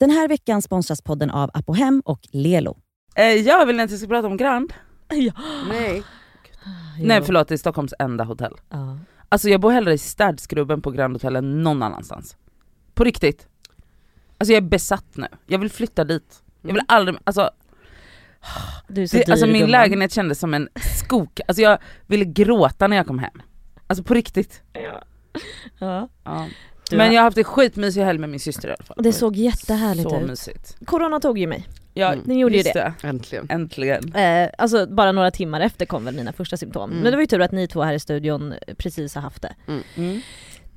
Den här veckan sponsras podden av Apohem och Lelo. Eh, jag vill inte att jag ska prata om Grand. Nej. Nej förlåt, det är Stockholms enda hotell. Ja. Alltså jag bor hellre i städskrubben på Grand Hotel än någon annanstans. På riktigt. Alltså jag är besatt nu. Jag vill flytta dit. Jag vill aldrig, alltså, Du är så det, dyr alltså min gumman. lägenhet kändes som en skog. Alltså jag ville gråta när jag kom hem. Alltså på riktigt. Ja. Ja. Du Men jag har haft en skitmysig helg med min syster i alla fall. Det såg jättehärligt Så ut. mysigt. Corona tog ju mig. Ja, Mm. Den gjorde ju just det. Äntligen. Äntligen. Eh, alltså bara några timmar efter kom väl mina första symptom. Mm. Men det var ju tur att ni två här i studion precis har haft det. Mm.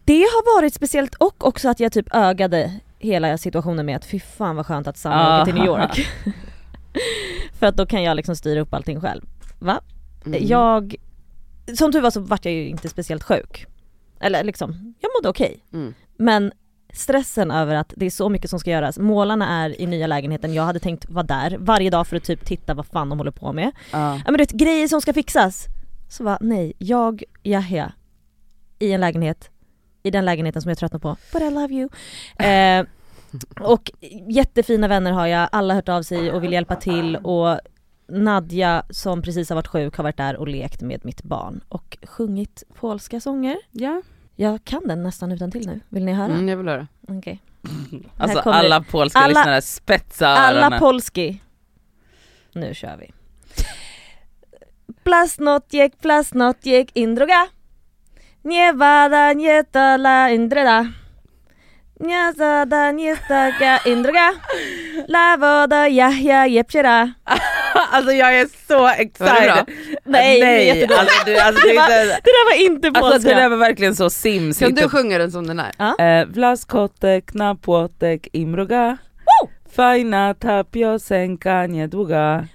Det har varit speciellt och också att jag typ ögade hela situationen med att fy fan vad skönt att Sanna Ah. åker till New York. För att då kan jag liksom styra upp allting själv. Va? Mm. Jag, som tur var så vart jag ju inte speciellt sjuk. Eller liksom, jag mådde okej. Mm. Men stressen över att det är så mycket som ska göras. Målarna är i nya lägenheten, jag hade tänkt vara där varje dag för att typ titta vad fan de håller på med. Ja. Ja men du vet, grejer som ska fixas. Så va, nej, jag, Yahya, i en lägenhet, i den lägenheten som jag tröttnar på, but I love you. Eh, och jättefina vänner har jag, alla har hört av sig och vill hjälpa till och Nadja som precis har varit sjuk har varit där och lekt med mitt barn och sjungit polska sånger. ja. Jag kan den nästan utan till nu, vill ni höra? Mm, jag vill höra. Okej. Alltså alla polska alla- lyssnare spetsa Alla öronen. polski. Nu kör vi. Plasnotjek, plasnotjek, indroga. Nie vada, nie tala, indreda. Nie zada, nie staka, indroga. La voda, jahja, jepchera. alltså jag är så excited. Nej, det Nej alltså, du, alltså, det, Det var- Det där var inte alltså det där polska. var verkligen så sims. Kan du sjunga den som den är? Eh, Vlaskotek, napłotek, imruga. Fajna ta piosenka, niedługa.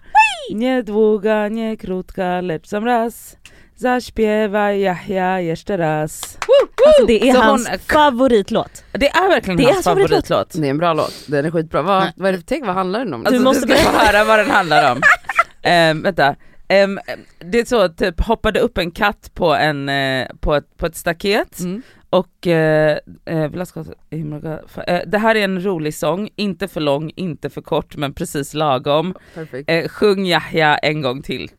Niedługa, nie krótka, lecz sam raz. Zaśpiewaj Yahya jeszcze raz. Alltså det är Så hans hon- favoritlåt. Det är verkligen Det är hans hans favoritlåt. favoritlåt. Det är en bra låt, den är skitbra. Vad, vad är det text, vad handlar den om? Alltså, Du måste du ska få höra vad den handlar om. um, vänta. Ehm, det är så, typ hoppade upp en katt på, en, eh, på, ett, på ett staket Mm. och Velasco, eh, det här är en rolig sång, inte för lång, inte för kort men precis lagom. Perfekt. Sjung Yahya en gång till.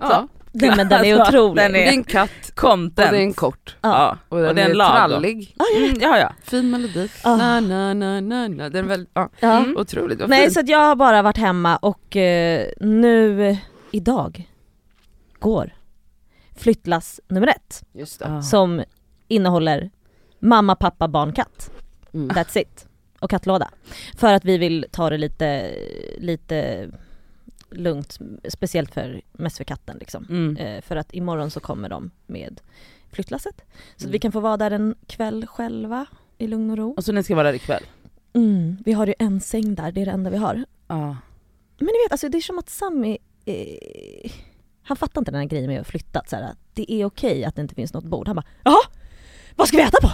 Ja, Nej, men den är Alltså, otrolig. den det är är en katt och content. det är en kort. ja. Och den, det är är, en lagom. trallig. Mm, ja, ja. Fin melodi. Ah. Na, na, na, na, na. Den är väldigt, ja. Ja. Mm. Otroligt, Nej fint. så att jag har bara varit hemma och eh, nu, idag, går flyttlass nummer ett Just det. Som innehåller mamma, pappa, barn, katt. Mm. That's it. Och kattlåda. För att vi vill ta det lite, lite lugnt, speciellt för, mest för katten liksom. Mm. Eh, för att imorgon så kommer de med flyttlasset. Så att Mm. vi kan få vara där en kväll själva i lugn och ro. Och så ni ska vara där ikväll? Mm, vi har ju en säng där, det är det enda vi har. Ja. Men ni vet, alltså det är som att Sammy, eh, han fattar inte den här grejen med att flytta. Så här, att det är okej att det inte finns något bord. Han bara Jaha, vad ska vi äta på?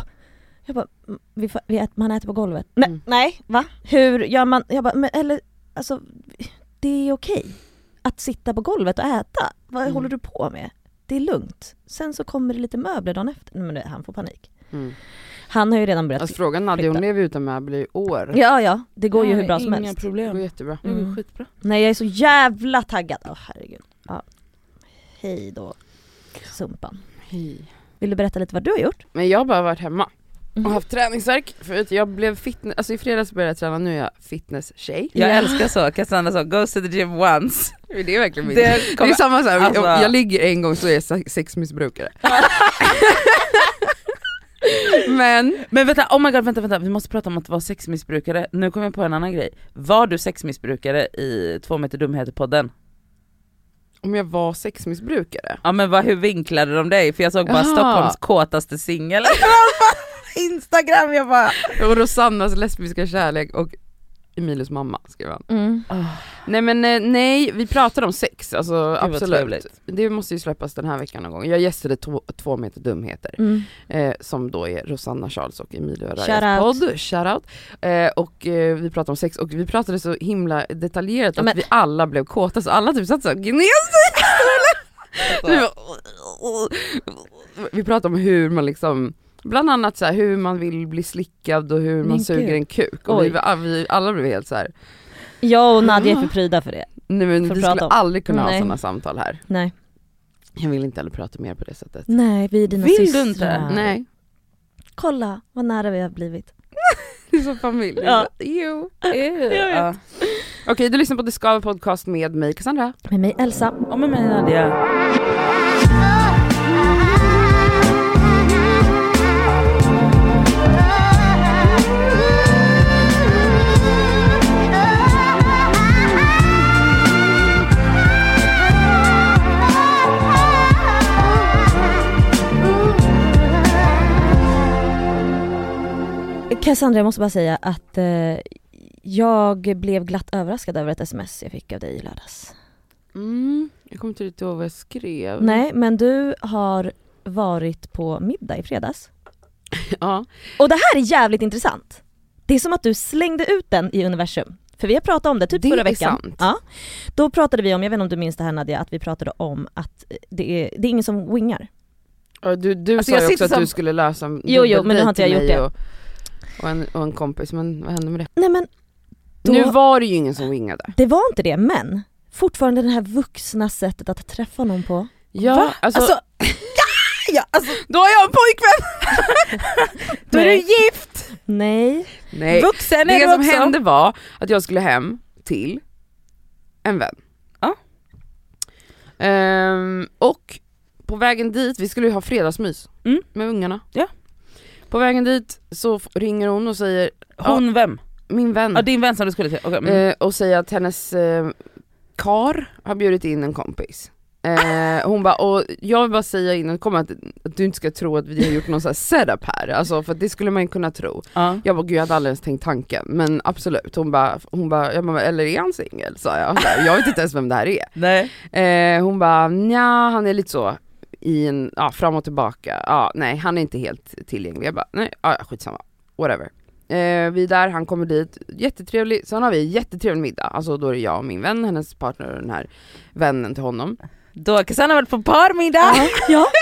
Jag bara, "Mm, vi, får- vi äter, man äter på golvet. Nej, Mm. nej, va? Hur gör man? Jag bara, men eller alltså det är okej att sitta på golvet och äta. Vad Mm. håller du på med? Det är lugnt. Sen så kommer det lite möbler dagen efter. Nej, men det, han får panik. Mm. Han har ju redan börjat Alltså frågan Nadja, hon lever ju utan möbler i år. Ja, ja, det går ju Ja, hur bra som inga helst. Det går problem. jättebra. Det går Mm. skitbra. Nej jag är så jävla taggad. Åh herregud. Ja. Hej då Sumpan. Hej. Vill du berätta lite vad du har gjort? Men jag har bara varit hemma. Och haft träningsvärk förut. Jag blev fitness, alltså i fredags började jag träna, nu är jag fitness-tjej. Jag Ja. älskar så, Cassandra sa goes to the gym once. Det är verkligen min. Det Det kommer- är samma så här, alltså- jag, jag ligger en gång så är jag se- sexmissbrukare. Men, Men vänta, oh my god vänta vänta, vi måste prata om att vara sexmissbrukare. Nu kommer jag på en annan grej. Var du sexmissbrukare i två meter dumheter-podden? om jag var sexmissbrukare? Ja men vad, hur vinklade de dig? För jag såg bara Jaha. Stockholms kåtaste singel. Instagram, jag bara... Och Rosannas lesbiska kärlek och Emilius mamma skrev han. Mm. Nej men eh, nej, vi pratade om sex, alltså vad absolut. Det måste ju släppas den här veckan någon gång. Jag gästade två, två meter dumheter. Mm. eh, som då är Rosanna Charles och Emilia Shout Rajas podd, shoutout. Eh, och eh, vi pratade om sex och vi pratade så himla detaljerat Ja, att men- vi alla blev kåta så alla typ satt såhär gned vi pratade om hur man liksom Bland annat så här, hur man vill bli slickad och hur man Men suger gud. en kuk. Och vi, var- vi alla blev helt så här. Jag och Nadja är Ah. för pryda för det. nej men För att vi skulle om. aldrig kunna ha Nej. sådana samtal här. Nej. Jag vill inte heller prata mer på det sättet. Nej, vi är dina Vill du systrar. inte? Nej, Kolla vad nära vi har blivit. det är som familj. Ja. Jo. Ja. Okej, du lyssnar på The Skava Podcast med mig Cassandra. Med mig Elsa. Och med mig Nadia. Cassandra, jag måste bara säga att eh, jag blev glatt överraskad över ett sms jag fick av dig i lördags. Mm, jag kommer inte riktigt ihåg vad jag skrev. Nej, men du har varit på middag i fredags. Ja. Och det här är jävligt intressant. Det är som att du slängde ut den i universum. För vi har pratat om det typ Det förra är veckan. sant. Ja. Då pratade vi om, jag vet inte om du minns det här Nadia, att vi pratade om att det är, det är ingen som wingar. Du, du Alltså, sa ju också att som- du skulle lösa Jo, jo, men nu har inte jag gjort mig Och, och, en, och en kompis, men vad hände med det? Nej men, då, Nu var det ju ingen som wingade. det var inte det men fortfarande det här vuxna sättet att träffa någon på. Ja, Va? alltså, Alltså, ja, alltså, då har jag en pojkvän! då är du gift! Nej. nej. Vuxen är Det du som också. hände var att jag skulle hem till en vän. Ja. Ehm, och på vägen dit, vi skulle ju ha fredagsmys Mm. med ungarna. Ja. På vägen dit så ringer hon och säger, Hon vem? min vän, Ja din vän som du skulle till. Okej, mm. eh, och säger att hennes eh, kar har bjudit in en kompis. Eh, hon bara, och jag vill bara säga innan kommer att, att du inte ska tro att vi har gjort någon sån här setup här, alltså för det skulle man ju kunna tro. ja. Jag bara gud jag hade aldrig ens tänkt tanken, men absolut. Hon bara, hon bara, jag bara eller är han singel? sa jag. Jag vet inte ens vem det här är. Nej. Eh, hon bara, nja han är lite så i en, ja fram och tillbaka, ja nej han är inte helt tillgänglig. Jag bara, nej ja skitsamma, whatever. Eh, vi är där, han kommer dit, jättetrevlig, sen har vi en jättetrevlig middag, alltså då är det jag och min vän, hennes partner och den här vännen till honom. Då har Cassandra varit på parmiddag. Ja.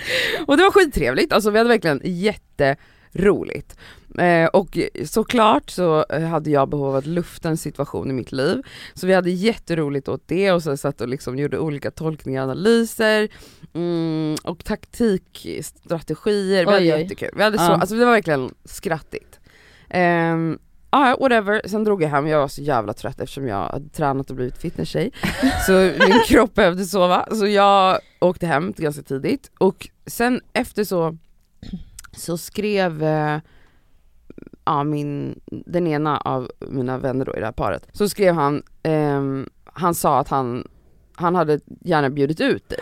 Och det var skittrevligt, alltså vi hade verkligen jätteroligt. Eh, och såklart så eh, hade jag behov av att lufta en situation i mitt liv. Så vi hade jätteroligt åt det och så satt och liksom gjorde olika tolkningar och analyser mm, och taktikstrategier. Vi hade oj. jättekul. Vi hade så, Ja. alltså det var verkligen skrattigt. Um, Ja, whatever. Sen drog jag hem, jag var så jävla trött eftersom jag hade tränat och blivit fitnesstjej. Så min kropp behövde sova, så jag åkte hem ganska tidigt. Och sen efter så, så skrev eh, ja, min, den ena av mina vänner då i det här paret, så skrev han, ehm, han sa att han, han hade gärna bjudit ut dig.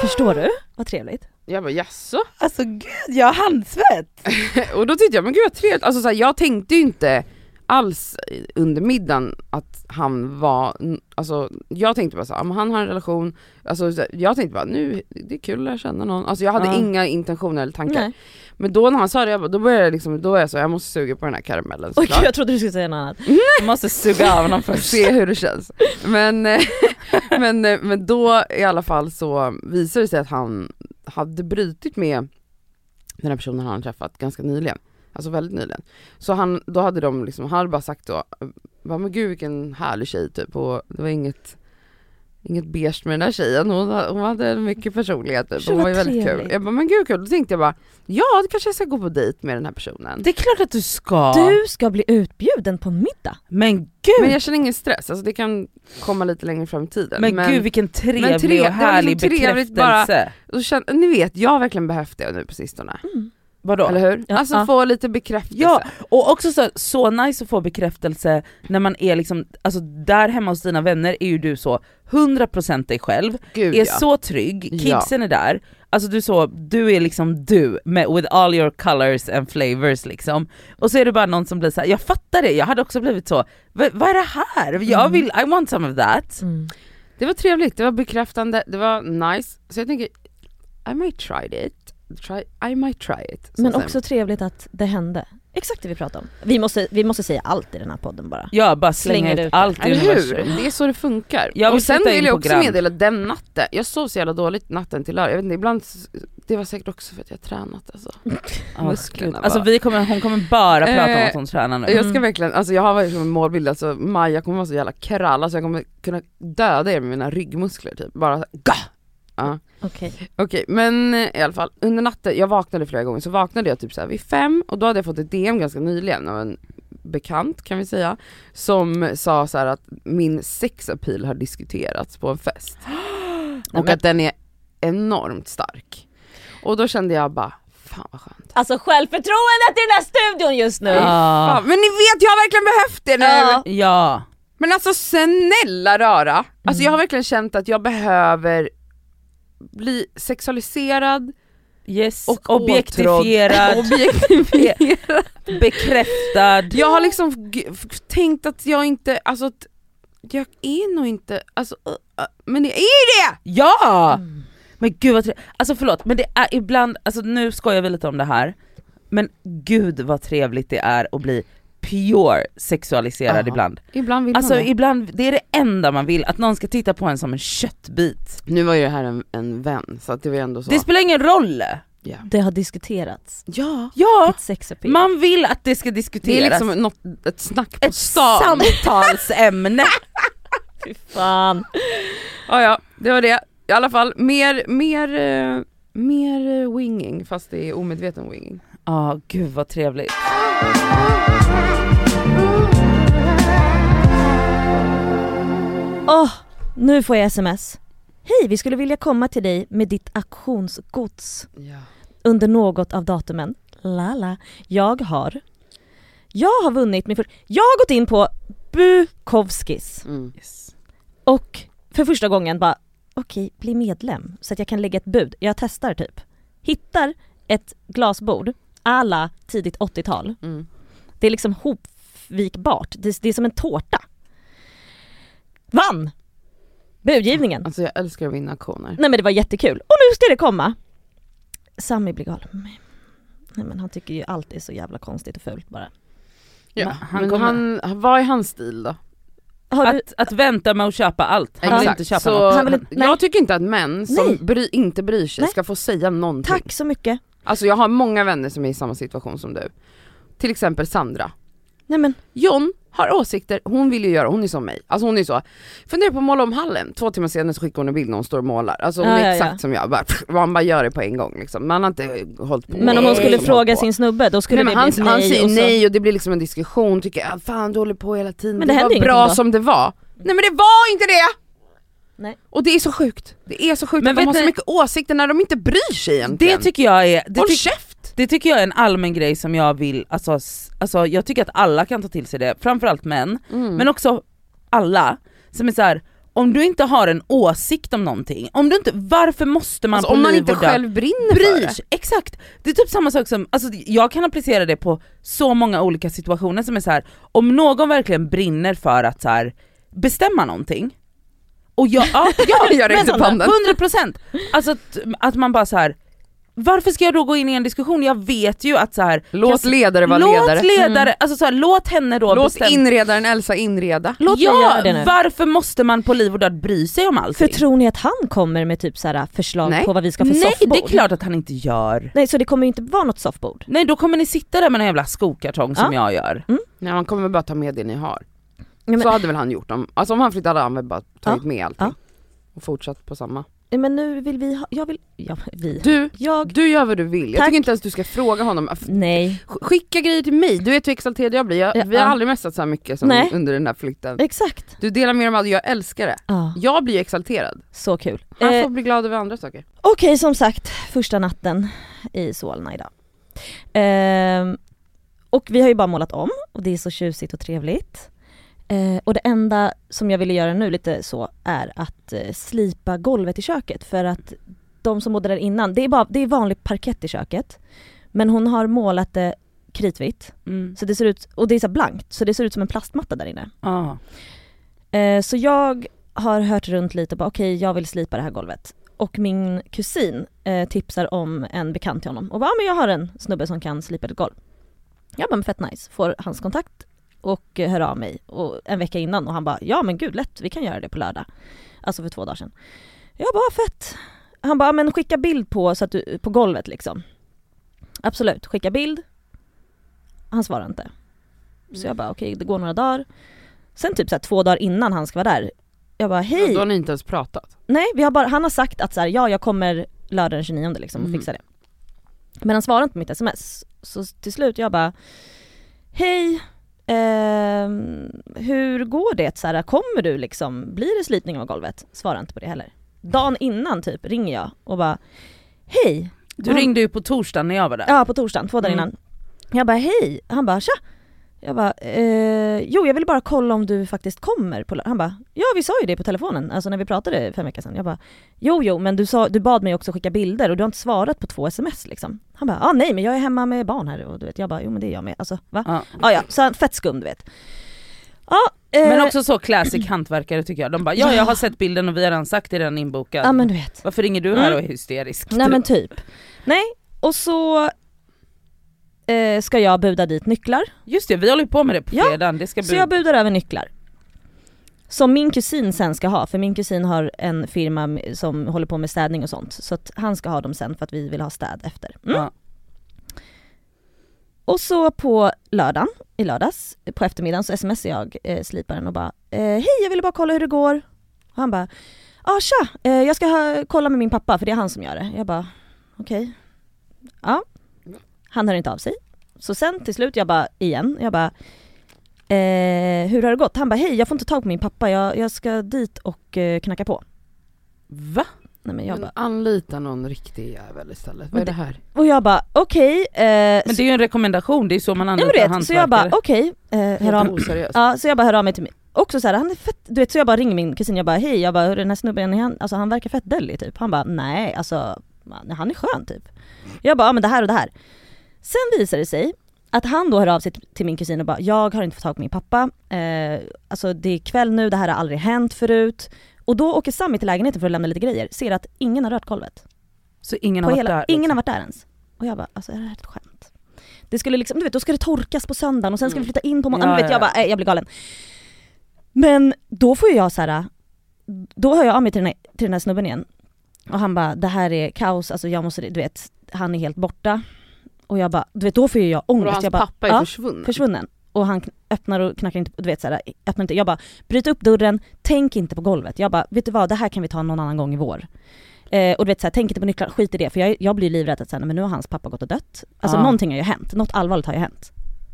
Förstår du? Vad trevligt. Jag bara jaså? Alltså gud, jag har handsvett. Och då tyckte jag, men gud vad trevligt, alltså så här, jag tänkte ju inte alls under middagen att han var, alltså jag tänkte bara så här, men han har en relation, alltså jag tänkte bara nu, det är kul att lära känna någon, alltså jag hade Ja. inga intentioner eller tankar. Nej. Men då när han sa det, jag bara, då började jag liksom, då var jag så, jag måste suga på den här karamellen såklart. gud, jag trodde du skulle säga något annat. Jag måste suga av honom För att först. se hur det känns. Men, eh, men, eh, men då i alla fall så visade det sig att han hade brutit med den här personen han träffat ganska nyligen. Alltså väldigt nyligen. Så han, då hade de liksom, han hade bara sagt då, bara, men gud vilken härlig tjej typ och det var inget Inget beige med den här tjejen, hon, hon hade mycket personlighet typ. Hon var ju väldigt kul. Jag bara men gud kul, då tänkte jag bara Ja då kanske jag ska gå på dejt med den här personen. Det är klart att du ska. Du ska bli utbjuden på middag. Men gud, Men men, jag känner ingen stress, alltså det kan komma lite längre fram i tiden. gud vilken trevlig men tre- och härlig liksom trevligt bekräftelse. Och känn, ni vet, jag har verkligen behövt det nu på sistone. Vadå? Eller hur? Ja, alltså ja. få lite bekräftelse. Ja, och också så, så nice att få bekräftelse när man är liksom, alltså där hemma hos dina vänner är ju du så 100% dig själv, Gud är ja. så trygg, Ja. kidsen är där, alltså du är så, du är liksom du med, with all your colors and flavors liksom. Och så är det bara någon som blir så här, jag fattar det, jag hade också blivit så, "Va- vad är det här? Jag Mm. vill, I want some of that. Det var trevligt, det var bekräftande, det var nice. Så jag tänker, I might try it. Try, I might try it. så Men också trevligt att det hände. exakt det vi pratar om. Vi måste, vi måste säga allt i den här podden bara. Ja bara Slänger slänga ut allt i Eller hur? universum. Det är så det funkar. Jag och sen vill jag också Grand. meddela den natten, jag sov så jävla dåligt natten till lördag, jag vet inte, ibland, det var säkert också för att jag har tränat alltså. Musklerna Gud. Alltså bara. vi kommer, hon kommer bara prata om Eh, att hon tränar nu. Jag ska Mm. verkligen, alltså jag har verkligen en målbild, alltså Maja kommer vara så jävla krall, alltså jag kommer kunna döda er med mina ryggmuskler typ, bara så- ga! Ja. Okej. Okej men eh, i alla fall, under natten, jag vaknade flera gånger, så vaknade jag typ så här vid fem och då hade jag fått ett DM ganska nyligen av en bekant kan vi säga, som sa så här att min sexappeal har diskuterats på en fest. Och att den är enormt stark. Och då kände jag bara, fan vad skönt. Alltså självförtroendet i den här studion just nu! Ja. Fan, men ni vet jag har verkligen behövt det nu! Ja. Ja. Men alltså snälla rara, alltså jag har verkligen känt att jag behöver bli sexualiserad Yes. och objektifierad. Objektifierad. bekräftad. Jag har liksom tänkt att jag inte, alltså att jag är nog inte, alltså uh, uh, men jag är det! Ja! Mm. Men gud vad trevligt, alltså förlåt men det är ibland, alltså nu skojar vi lite om det här, men gud vad trevligt det är att bli pure sexualiserad Ja. ibland. Ibland vill Alltså man det. ibland, det är det enda man vill, att någon ska titta på en som en köttbit. Nu var ju det här en, en vän, så att det var ändå så. Det spelar ingen roll! ja. Det har diskuterats. ja. Ja, Ett man vill att det ska Det diskuteras. är liksom något, ett snack på ett stan. samtalsämne. Fy fan. Ja, ja, det var det. I alla fall, mer, mer, eh, mer eh, winging fast det är omedveten winging. Ja, gud vad trevligt. Åh, nu får jag sms. Hej, vi skulle vilja komma till dig med ditt auktionsgods Ja. under något av datumen. Lala. Jag har... Jag har vunnit min för... Jag har gått in på Bukowskis Mm. Yes. och för första gången bara okej, bli medlem så att jag kan lägga ett bud. Jag testar typ. Hittar ett glasbord alla tidigt 80-tal. Mm. Det är liksom hopvikbart. Det, det är som en tårta. Vann! Budgivningen. Alltså jag älskar att vinna auktioner. Nej men det var jättekul. Och nu ska det komma. Sami blir galen. Nej men han tycker ju allt är så jävla konstigt och fult bara. Ja. Men han Men kommer- han, vad är hans stil då? Du... Att, att vänta med att köpa allt, han vill inte köpa så något. Han vill jag tycker inte att män som bry, inte bryr sig Nej. ska få säga någonting. Tack så mycket. Alltså jag har många vänner som är i samma situation som du. Till exempel Sandra. Nej men John har åsikter, hon vill ju göra, hon är som mig. Alltså hon är så, funderar på att måla om hallen, två timmar senare så skickar hon en bild när hon står och målar. Alltså hon Ja, är ja, exakt ja. som jag, bara, pff, man bara gör det på en gång liksom. Man har inte hållit på. Men om hon skulle liksom fråga sin snubbe då skulle Nej, det han, bli han nej säger och så... nej och det blir liksom en diskussion, tycker jag, fan du håller på hela tiden, Men det, det var bra som det var. Nej men det var inte det! Nej. Och det är så sjukt, det är så sjukt Men att de har så mycket åsikter när de inte bryr sig Det egentligen. tycker jag är, det, Håll käft! det tycker jag är en allmän grej som jag vill, alltså, alltså jag tycker att alla kan ta till sig det, framförallt män, Mm. men också alla, som är så här. om du inte har en åsikt om någonting, om du inte, varför måste man alltså, på om man inte själv brinner för bryr det. sig? Exakt! Det är typ samma sak som, alltså jag kan applicera det på så många olika situationer som är så här. om någon verkligen brinner för att så här, bestämma någonting, och jag, ja, ja Jag räckte upp handen. 100% Alltså att, att man bara så här. varför ska jag då gå in i en diskussion? Jag vet ju att så här, Låt jag- ledare vara låt ledare. ledare, alltså så här, låt henne då Låt bestämma. inredaren Elsa inreda. Låt ja, göra det nu. varför måste man på liv och död bry sig om allting? För tror ni att han kommer med typ så här förslag Nej. på vad vi ska få Nej soffbord? det är klart att han inte gör. Nej så det kommer ju inte vara något soffbord. Nej då kommer ni sitta där med en jävla skokartong som jag gör. Nej man kommer bara ta med det ni har. Ja, men, Så hade väl han gjort om, alltså om han flyttade hade han väl bara tagit med allting. ja. Och fortsatt på samma. ja, men nu vill vi ha, jag vill, ja vi. Du, Jag, du gör vad du vill. Jag Tack. tycker inte ens du ska fråga honom. Nej. sk- Skicka grejer till mig, du vet hur exalterad jag blir. Jag, Ja, vi har ja. aldrig messat så mycket som Nej. under den här flytten. Exakt. Du delar med dig av jag älskar det. Ja, Jag blir exalterad. så kul. Han Eh, får bli glad över andra saker. Okej som sagt, första natten i Solna idag. Ehm, och vi har ju bara målat om och det är så tjusigt och trevligt. Eh, och det enda som jag ville göra nu lite så är att eh, slipa golvet i köket för att de som bodde där innan, det är, bara, det är vanlig parkett i köket. Men hon har målat det kritvitt, Mm. så det ser ut, och det är så blankt, så det ser ut som en plastmatta där inne. Ah. Eh, så jag har hört runt lite på, okej jag vill slipa det här golvet. Och min kusin eh, tipsar om en bekant till honom och bara, ah, men jag har en snubbe som kan slipa ett golv. Jag bara, men fett nice. Får hans kontakt och hör av mig och en vecka innan och han bara, ja men gud lätt, vi kan göra det på lördag. Alltså för två dagar sedan. Jag bara, fett. Han bara, men skicka bild på, så att du, på golvet liksom. Absolut, skicka bild. Han svarar inte. Så jag bara, okej det går några dagar. Sen typ så här, två dagar innan han ska vara där, jag bara, hej! Då har ni inte ens pratat? Nej, vi har bara, han har sagt att så här, ja jag kommer lördag den 29 liksom och Mm. fixar det. Men han svarar inte på mitt sms. Så till slut jag bara, hej, ehm, hur går det? Så här, kommer du liksom, blir det slipning av golvet? Svarar inte på det heller. Dagen innan typ ringer jag och bara, hej! Du Han- ringde ju på torsdagen när jag var där. Ja på torsdagen, två dagar Mm. innan. Jag bara hej, han bara tja! Jag bara eh, jo jag vill bara kolla om du faktiskt kommer på lö-" Han bara ja vi sa ju det på telefonen, alltså när vi pratade för en vecka sedan. Jag bara jo jo men du, sa, du bad mig också skicka bilder och du har inte svarat på två sms liksom. Han bara ah, nej men jag är hemma med barn här och du vet jag bara jo men det är jag med, alltså va? Ja. Ah, ja, så han, fett skum du vet. Ja, eh, Men också så classic hantverkare tycker jag. De bara ja Ja. jag har sett bilden och vi har redan sagt det, är redan inbokad. Ja men du vet. Varför ringer du här Mm. och är hysterisk? Nej men typ. Nej, och så eh, ska jag buda dit nycklar. Just det, vi håller ju på med det på Ja, fredagen. Det ska Så jag budar över nycklar. Som min kusin sen ska ha, för min kusin har en firma som håller på med städning och sånt. Så att han ska ha dem sen för att vi vill ha städ efter. Mm. Ja. Och så på lördagen, i lördags, på eftermiddagen så smsar jag eh, sliparen och bara eh, Hej jag ville bara kolla hur det går. Och han bara ah, tja, eh, jag ska ha, kolla med min pappa för det är han som gör det. Jag bara okej. Ja. Han hör inte av sig. Så sen till slut jag bara igen, jag bara eh, hur har det gått? Han bara hej jag får inte tag på min pappa, jag, jag ska dit och eh, knacka på. Va? Nej, men jag Men bara, anlita någon riktig jävel istället. Vad Men är det här? och jag bara okej. eh, Men det är ju en rekommendation, det är så man anlitar vet, så jag bara hantverkare. okej, eh, hör av. Ja, så jag bara hör av mig till mig. Också så här, han är fett, du vet så jag bara ringer min kusin, jag bara hej, jag bara "Hörru, den här snubben, är han, alltså han verkar fett döllig typ. Han bara nej, alltså han är skön typ. Jag bara ja men det här och det här. Sen visar det sig att han då hör av sig till- min kusin och bara jag har inte fått tag på min pappa, eh, alltså det är kväll nu, det här har aldrig hänt förut. Och då åker Sami till lägenheten för att lämna lite grejer, ser att ingen har rört golvet. Så ingen På har varit hela, där? ingen liksom. har varit där ens. Och jag bara, alltså är det här ett skämt? Det skulle liksom, du vet då ska det torkas på söndagen och sen ska vi Mm. flytta in på måndag, Ja, vet ja, jag ja. bara, äh, jag blir galen. Men då får jag så här. då hör jag av mig till den, här, till den här snubben igen. Och han bara, det här är kaos, alltså jag måste, du vet, han är helt borta. Och jag bara, du vet då får ju jag Och ångest. hans jag bara, pappa är ja, försvunnen. försvunnen. Och han öppnar och knackar inte, du vet såhär, öppnar inte. Jag bara, bryt upp dörren, tänk inte på golvet. Jag bara, vet du vad, det här kan vi ta någon annan gång i vår. Eh, och du vet såhär, tänk inte på nycklar, skit i det. För jag, jag blir livrädd att säga, men nu har hans pappa gått och dött. Alltså Ja. någonting har ju hänt, något allvarligt har ju hänt.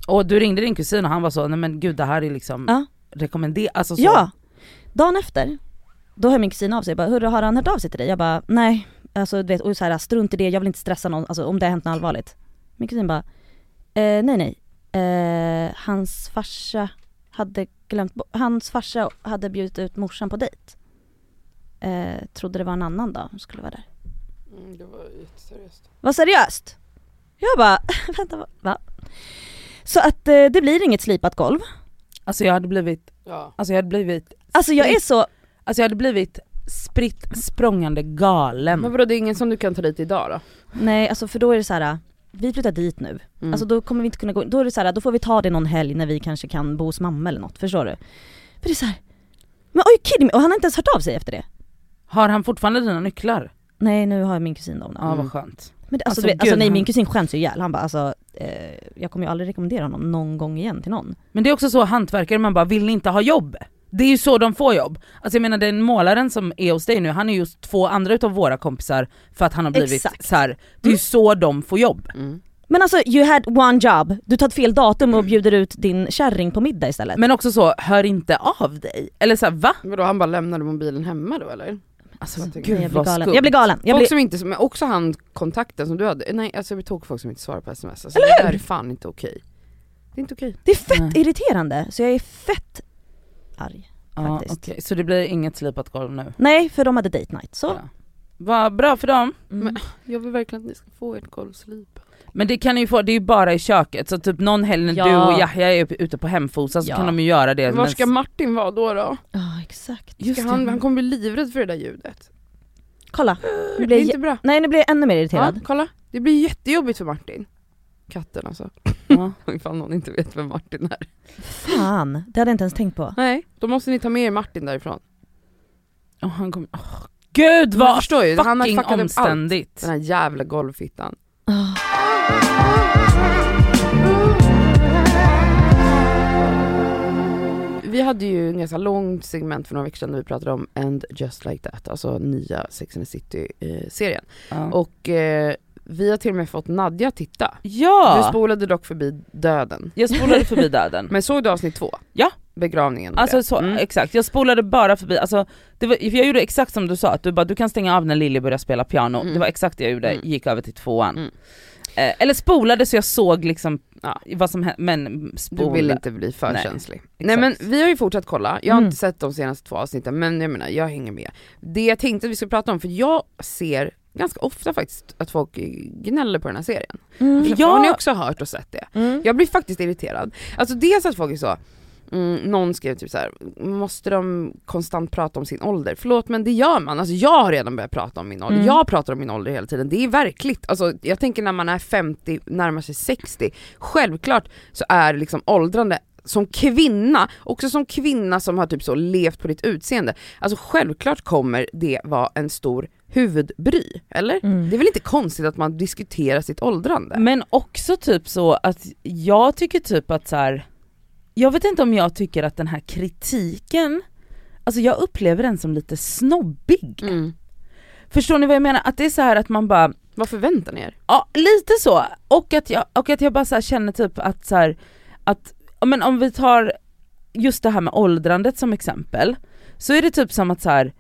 Och du ringde din kusin och han var så, nej men gud det här är liksom Ja. rekommenderat, alltså så. Ja! Dagen efter, då hör min kusin av sig, jag bara, hörru har han hört av sig till dig? Jag bara, nej. Alltså du vet, och så här, strunt i det, jag vill inte stressa någon, alltså om det har hänt något allvarligt. Min kusin bara, eh, nej nej. Eh, hans farsa hade glömt hans farsa hade bjudit ut morsan på dejt. Eh, trodde det var en annan dag som skulle vara där. Mm, det var jätteseriöst. Vad seriöst? Jag bara, vänta va? va? Så att eh, det blir inget slipat golv. Alltså jag hade blivit, Ja. alltså jag hade blivit, Alltså jag är så, alltså jag hade blivit spritt språngande galen. Men vadå det är ingen som du kan ta dit idag då? nej alltså för då är det så här. Vi flyttar dit nu. Mm. Alltså då kommer vi inte kunna gå då är det så här, då får vi ta det någon helg när vi kanske kan bo hos mamma eller något, förstår du? För det är så här. men oj kidding me? och han har inte ens hört av sig efter det. Har han fortfarande dina nycklar? Nej nu har min kusin dem. Ja Mm. vad skönt. Men det, alltså, Alltså, du vet, alltså nej min kusin skäms ju ihjäl, han bara alltså, eh, jag kommer ju aldrig rekommendera honom någon gång igen till någon. Men det är också så hantverkare, man bara vill ni inte ha jobb? Det är ju så de får jobb. Alltså jag menar den målaren som är hos dig nu, han är just två andra utav våra kompisar för att han har blivit Exakt. så här. det är ju Mm. så de får jobb. Mm. Men alltså you had one job, du tar ett fel datum och bjuder ut din kärring på middag istället. Men också så, hör inte av dig. Eller så här, va? Vadå han bara lämnade mobilen hemma då eller? Alltså Jag gud jag blir galen. Jag blir galen. Jag folk blir, som inte, men också han kontakten som du hade, nej alltså jag blir tokig folk som inte svarar på sms. Alltså, Eller det hur? där är fan inte okej. Det är inte okej. det är fett Nej. irriterande, så jag är fett arg. Ja, faktiskt. okej. Så det blir inget slipat golv nu? Nej, för de hade date night, så. Ja. Vad bra för dem. Mm. Men- Jag vill verkligen att ni ska få ert golvslip. Men det kan ni ju få, det är ju bara i köket. Så typ någon helg när Ja. du och Yahya är ute på hemfosa så Ja. kan de ju göra det. Var ska Martin vara då då? Ja, exakt. Just Ska det. han, han kommer bli livrädd för det där ljudet. Kolla. Det blir är jä- inte bra. Nej, nu blir jag ännu mer Ja, irriterad. kolla. Det blir jättejobbigt för Martin. Katten alltså. Ja. Ifall någon inte vet vem Martin är. Fan, det hade jag inte ens tänkt på. Nej, då måste ni ta med er Martin därifrån. Och han kom, åh, gud vad jag förstår ju, han har fuckat upp allt. omständigt. Den här jävla golvfittan. Ah. Vi hade ju en ganska långt segment för några veckor sedan när vi pratade om And just like that, alltså nya Sex and the City-serien. Ja. Och eh, vi har till och med fått Nadja titta. Du ja, spolade dock förbi döden. jag spolade förbi döden. Men såg du avsnitt två? Ja. Begravningen. Alltså så, Mm. exakt, jag spolade bara förbi, alltså, det var, för jag gjorde exakt som du sa, att du bara du kan stänga av när Lilly börjar spela piano, Mm. det var exakt det jag gjorde, Mm. gick över till tvåan. Mm. Eh, eller spolade så jag såg liksom Ja. vad som hände, men Du spola. vill inte bli för Nej, känslig. exakt. Nej men vi har ju fortsatt kolla, jag har Mm. inte sett de senaste två avsnitten men jag menar jag hänger med. Det jag tänkte att vi skulle prata om, för jag ser ganska ofta faktiskt att folk gnäller på den här serien. Mm. Ja. Har ni också hört och sett det? Mm. Jag blir faktiskt irriterad. Alltså dels att folk är så, mm, någon skrev typ så här: måste de konstant prata om sin ålder? Förlåt men det gör man, alltså jag har redan börjat prata om min ålder, Mm. jag pratar om min ålder hela tiden, det är verkligt. Alltså jag tänker när man är 50, närmar sig 60, självklart så är liksom åldrande som kvinna, också som kvinna som har typ så levt på ditt utseende, alltså självklart kommer det vara en stor huvudbry, eller? Mm. Det är väl inte konstigt att man diskuterar sitt åldrande? Men också typ så att jag tycker typ att så här. Jag vet inte om jag tycker att den här kritiken, alltså jag upplever den som lite snobbig. Mm. Förstår ni vad jag menar? Att det är så här att man bara, Vad förväntar ni er? ja lite så, och att jag, och att jag bara så här känner typ att så här, att, men om vi tar just det här med åldrandet som exempel, så är det typ som att så här.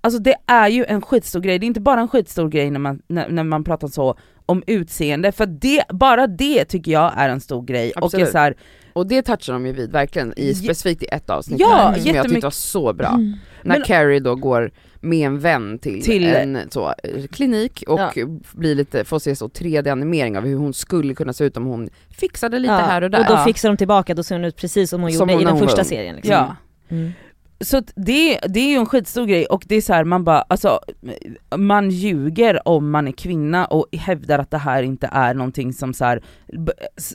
Alltså det är ju en skitstor grej, det är inte bara en skitstor grej när man, när, när man pratar så om utseende, för det, bara det tycker jag är en stor grej. Och Absolut. är så här, Och det touchar de ju vid verkligen, i, specifikt i ett avsnitt Ja, här, som jag tyckte var så bra. Mm. När Men- Carrie då går med en vän till, Till- en så, eh, klinik och Ja. blir lite, får se så 3D-animering av hur hon skulle kunna se ut om hon fixade lite Ja, här och där. Och då Ja. fixar de tillbaka, då ser hon ut precis som hon Som gjorde hon i den hon första ung. serien liksom. ja. Mm. Så det, det är ju en skitstor grej och det är så här, man bara, alltså man ljuger om man är kvinna och hävdar att det här inte är någonting som så här,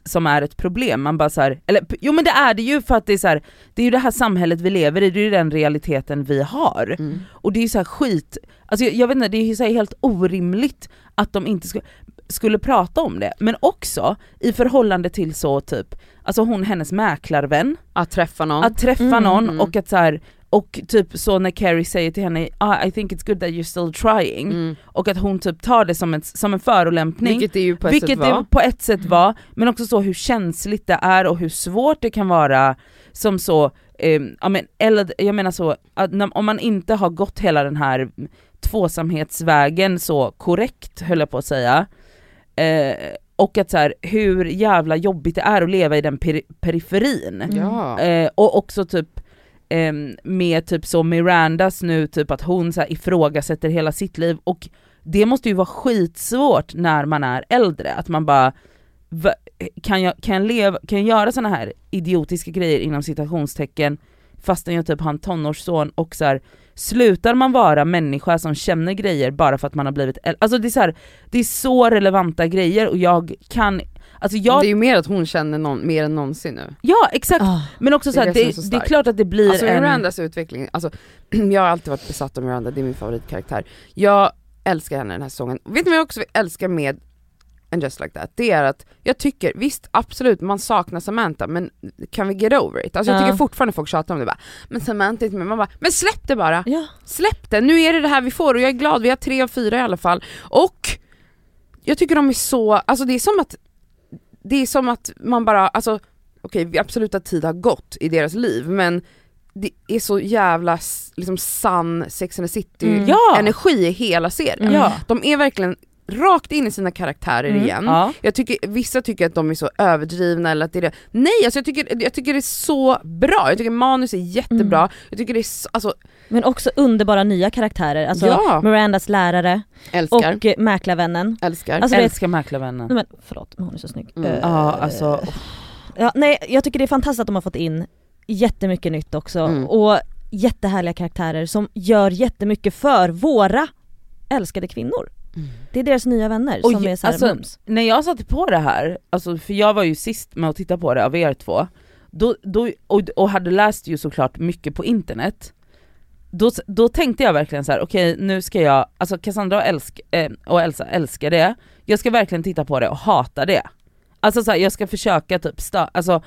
som är ett problem. Man bara så här, eller jo men det är det ju för att det är så här, det är ju det här samhället vi lever i, det är ju den realiteten vi har. Mm. Och det är ju så här skit, alltså jag, jag vet inte, det är ju så helt orimligt att de inte skulle, skulle prata om det. Men också i förhållande till så typ, alltså hon hennes mäklarvän, Att träffa någon. att träffa Mm, någon mm. och att så här, och typ så när Carrie säger till henne ah, I think it's good that you're still trying, mm. och att hon typ tar det som en, som en förolämpning, Vilket det ju på ett vilket sätt det var. på ett sätt var, men också så hur känsligt det är och hur svårt det kan vara som så, eh, ja, men, eller, jag menar så, om man inte har gått hela den här tvåsamhetsvägen så korrekt höll jag på att säga, eh, och att så här, hur jävla jobbigt det är att leva i den peri- periferin. Ja. Eh, och också typ Ehm, med typ så Mirandas nu, typ att hon så här ifrågasätter hela sitt liv och det måste ju vara skitsvårt när man är äldre, att man bara va, kan, jag, kan, jag leva, kan jag göra såna här idiotiska grejer inom citationstecken fastän jag typ har en tonårsson och så här, slutar man vara människa som känner grejer bara för att man har blivit äldre? Alltså det är så, här, det är så relevanta grejer och jag kan, alltså jag, Det är ju mer att hon känner någon, mer än någonsin nu. ja exakt, Ah. men också Det så är här, det det, är så det är klart att det blir Alltså en... Mirandas utveckling, alltså, jag har alltid varit besatt av Miranda, det är min favoritkaraktär. Jag älskar henne den här säsongen. Vet ni vad jag också älskar med And Just Like That? Det är att jag tycker, visst absolut man saknar Samantha men kan vi get over it? Alltså jag Ja. tycker fortfarande folk tjatar om det bara, men Samantha är inte med, man bara, men släpp det bara! Ja. Släpp det, nu är det det här vi får och jag är glad, vi har tre av fyra i alla fall. Och jag tycker de är så, alltså det är som att, det är som att man bara, alltså okej okay, absolut att tid har gått i deras liv men det är så jävla liksom sann Sex and the City Mm. I hela serien. Mm. De är verkligen rakt in i sina karaktärer Mm. igen. Ja. Jag tycker, vissa tycker att de är så överdrivna eller att det är det. Nej alltså jag tycker, jag tycker det är så bra, jag tycker manus är jättebra, Mm. jag tycker det är så, alltså, Men också underbara nya karaktärer, alltså Ja. Mirandas lärare älskar, och eh, mäklarvännen. älskar. Alltså, Älskar mäklarvännen. Nej, men, förlåt, men hon är så snygg. Mm. Eh, Ja alltså, Ja, nej, jag tycker det är fantastiskt att de har fått in jättemycket nytt också Mm. och jättehärliga karaktärer som gör jättemycket för våra älskade kvinnor. Det är deras nya vänner Och som ju- är såhär alltså, mums. När jag satte på det här, alltså, för jag var ju sist med att titta på det av er två, då, då, och, och hade läst ju såklart mycket på internet, då, då tänkte jag verkligen så här: okej nu ska jag, alltså Cassandra och, älsk, eh, och Elsa älskar det, jag ska verkligen titta på det och hata det. Alltså så här, jag ska försöka typ, sta, alltså,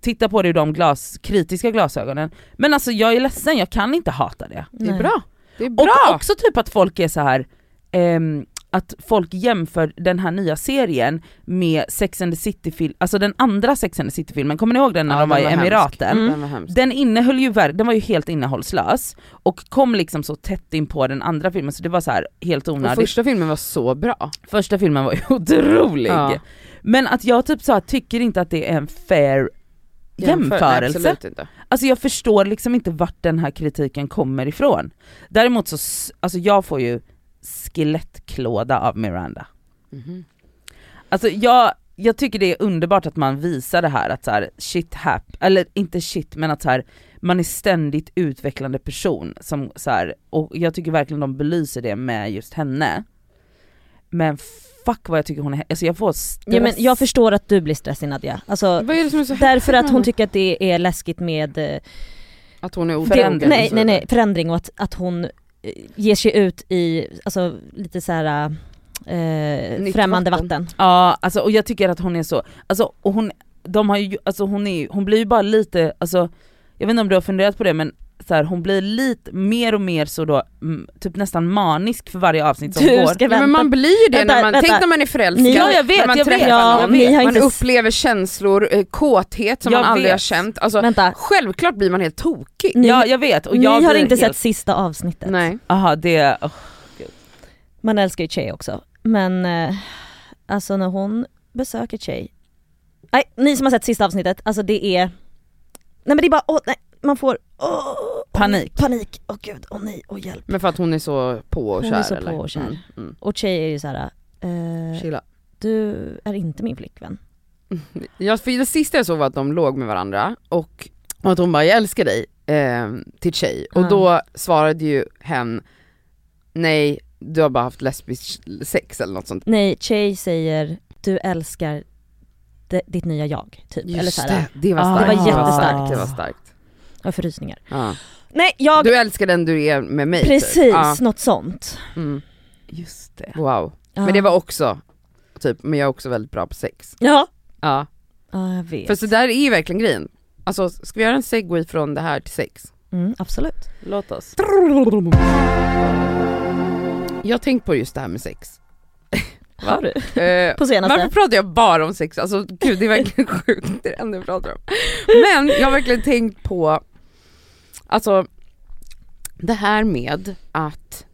titta på det ur de glas, kritiska glasögonen, men alltså jag är ledsen, jag kan inte hata det. Det är bra. Det är Och bra. också typ att folk är så här ehm, att folk jämför den här nya serien med Sex and the City-film, alltså den andra Sex and the City-filmen, kommer ni ihåg den när Ja, de var i var hemsk. Emiraten? Mm. Den var. Den innehöll ju, den var ju helt innehållslös och kom liksom så tätt in på den andra filmen så det var så här helt Och onödigt. första filmen var så bra. Första filmen var ju otrolig. Ja. Men att jag typ så här, tycker inte att det är en fair jämförelse. Nej, absolut inte. Alltså jag förstår liksom inte vart den här kritiken kommer ifrån. Däremot så, alltså jag får ju skelettklåda av Miranda. Mhm. Alltså jag, jag tycker det är underbart att man visar det här att så här, shit hap, eller inte shit men att så här, man är ständigt utvecklande person som så här, och jag tycker verkligen de belyser det med just henne. Men fuck vad jag tycker hon är, alltså jag får stress. Ja, men jag förstår att du blir stressig Nadja. Alltså, Vad är det som är så därför att hon tycker att det är läskigt med eh, Att hon är otrogen? nej, nej, nej, förändring och att, att hon ger sig ut i alltså, lite så här eh, främmande vatten. vatten. Ja, alltså, och jag tycker att hon är så, alltså, och hon, de har ju, alltså, hon, är, hon blir ju bara lite, alltså, jag vet inte om du har funderat på det men så här, hon blir lite mer och mer så då, mm, typ nästan manisk för varje avsnitt som Du går. ska Ja, men vänta. man blir ju det Vänta, när man, vänta. tänk när man är förälskad, Ni- Ja jag vet, när man jag vet, träffar Ja, någon, ni har man inte- upplever känslor, eh, kåthet som Jag man aldrig vet. har känt. Alltså, Vänta, självklart blir man helt tokig. ni, Ja jag vet och ni jag har blir inte helt, sett sista avsnittet. Nej. Aha, det, oh, Man älskar ju Che också. Men eh, alltså när hon besöker Che. Nej, ni som har sett sista avsnittet, alltså det är... Nej men det är bara, åh, nej, man får åh, Panik. Panik, åh gud, åh nej, åh hjälp. Men för att hon är så på och Hon kär är så eller? på och kär. Mm, mm. Och Che är ju såhär, eh, Chilla. du är inte min flickvän. Ja, för det sista jag såg var att de låg med varandra och, och att hon bara 'jag älskar dig' eh, till tjej och Ja. då svarade ju hen 'nej, du har bara haft lesbisk sex' eller något sånt. Nej, Che säger, du älskar ditt nya jag, typ. Eller Just såhär, det, det var Ah. starkt. Det var jättestarkt. starkt, Det var starkt. Jag har förrysningar. Ja. Nej, jag, Du älskar den du är med mig precis, typ. Ja. något sånt. Mm. just det. Wow. Ja. Men det var också, typ, men jag är också väldigt bra på sex. Ja. Ja. Ja, jag vet. För så där är ju verkligen grejen. Alltså ska vi göra en segway från det här till sex? Mm, absolut. Låt oss. Jag har tänkt på just det här med sex. Har du? Eh, På senaste? Varför pratar jag bara om sex? Alltså gud det är verkligen sjukt, det är det enda jag pratar om. Men jag har verkligen tänkt på, alltså det här med att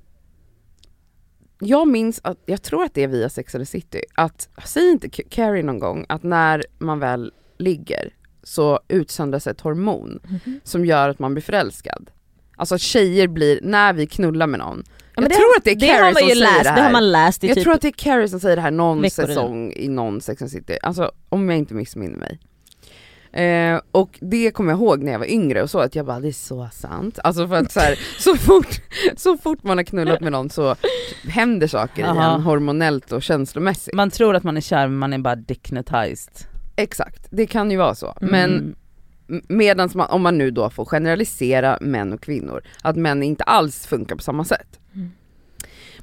jag minns att, jag tror att det är via Sex and the City, att, säg inte Carrie någon gång att när man väl ligger så utsöndras ett hormon Mhm. som gör att man blir förälskad. Alltså att tjejer blir, när vi knullar med någon, Ja, jag det tror att det är Carrie som säger läst, det det har här. man läst i Jag typ tror att det är Carrie som säger det här någon säsong i någon Sex and the City, alltså om jag inte missminner mig. Eh, och det kommer jag ihåg när jag var yngre och så att jag bara det är så sant. Alltså för att så, här, så, fort, så fort man har knullat med någon så händer saker Aha. en hormonellt och känslomässigt. Man tror att man är kär men man är bara dicknetized. Exakt, det kan ju vara så. Men Mm. medan man, om man nu då får generalisera män och kvinnor, att män inte alls funkar på samma sätt.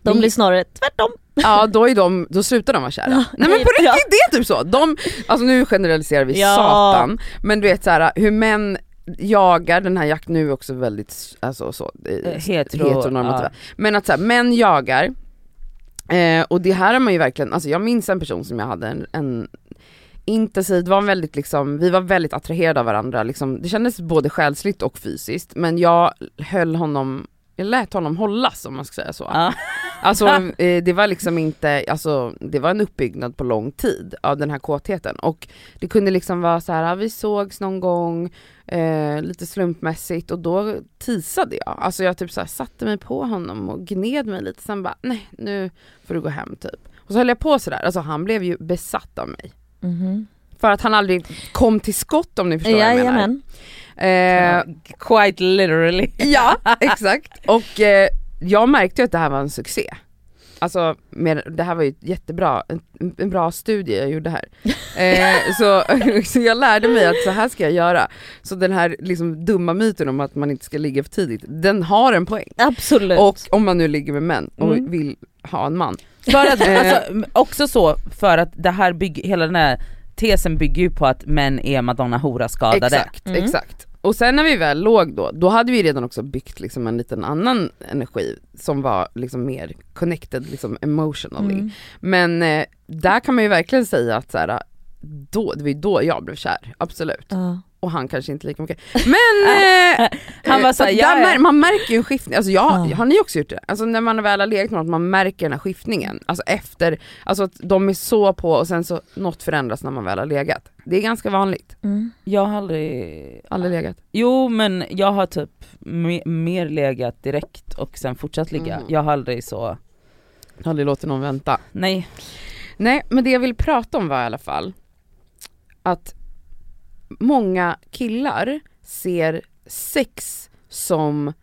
De Vi- blir snarare tvärtom. Ja då, är de, då slutar de vara kära. Ja, Nej men på ja. riktigt, det är typ så. De, alltså nu generaliserar vi Ja. satan, men du vet så här, hur män jagar, den här jakten nu är också väldigt alltså, så, eh, Eh, hetero, heteronormativa. Men att så här, män jagar, eh, och det här har man ju verkligen, alltså jag minns en person som jag hade en, en intensiv, det var en väldigt liksom, vi var väldigt attraherade av varandra, liksom, det kändes både själsligt och fysiskt, men jag höll honom, jag lät honom hållas om man ska säga så. Ja. Alltså eh, det var liksom inte, alltså det var en uppbyggnad på lång tid av den här kåtheten och det kunde liksom vara så här, vi sågs någon gång, eh, lite slumpmässigt och då tisade jag. Alltså jag typ så här, satte mig på honom och gned mig lite, sen bara nej nu får du gå hem typ. Och så höll jag på sådär, alltså han blev ju besatt av mig. Mhm. För att han aldrig kom till skott om ni förstår vad jag menar. Jajamän. Eh, Quite literally. ja, exakt. Och eh, jag märkte ju att det här var en succé. alltså med, det här var ju jättebra, en, en bra studie jag gjorde här. Eh, så, så jag lärde mig att så här ska jag göra. Så den här liksom dumma myten om att man inte ska ligga för tidigt, den har en poäng. Absolut. Och om man nu ligger med män och Mm. vill ha en man. För att, Eh. alltså, också så, för att det här bygger, hela den här tesen bygger ju på att män är madonna hora skadade. Exakt, Mm. exakt. Och sen när vi väl låg då, då hade vi redan också byggt liksom en liten annan energi som var liksom mer connected liksom emotionally. Mm. Men eh, där kan man ju verkligen säga att så här, då, det var ju då jag blev kär, absolut. Ja. Och han kanske inte lika mycket. Men eh, Han var så att såhär, ja, ja. man märker ju en skiftning, alltså jag, Ja. har ni också gjort det? Alltså när man väl har legat med någon, att man märker den här skiftningen. Alltså efter, alltså att de är så på och sen så något förändras när man väl har legat. Det är ganska vanligt. Mm. Jag har aldrig, Aldrig legat. jo men jag har typ me- mer legat direkt och sen fortsatt ligga. Mm. Jag har aldrig så, Aldrig låtit någon vänta. nej. Nej, men det jag vill prata om var i alla fall att många killar ser sex som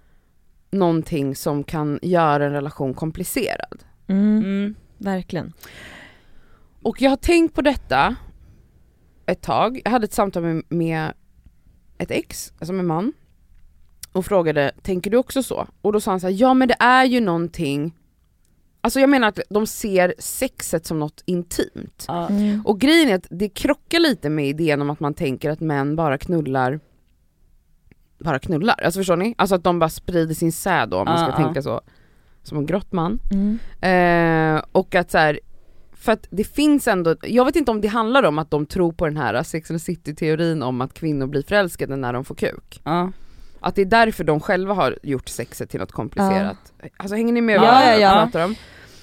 någonting som kan göra en relation komplicerad. Mm. Mm. Verkligen. Och jag har tänkt på detta ett tag. Jag hade ett samtal med, med ett ex, alltså med man, och frågade, tänker du också så? Och då sa han så här, ja men det är ju någonting, alltså jag menar att de ser sexet som något intimt. Mm. Och grejen är att det krockar lite med idén om att man tänker att män bara knullar bara knullar, alltså förstår ni? Alltså att de bara sprider sin säd då om man ska tänka så. Som en grottman. Mm. Eh, och att så här, för att det finns ändå, jag vet inte om det handlar om att de tror på den här Sex and the City-teorin om att kvinnor blir förälskade när de får kuk. Ja. Att det är därför de själva har gjort sexet till något komplicerat. Alltså hänger ni med Ja, vad ja, jag ja. pratar om?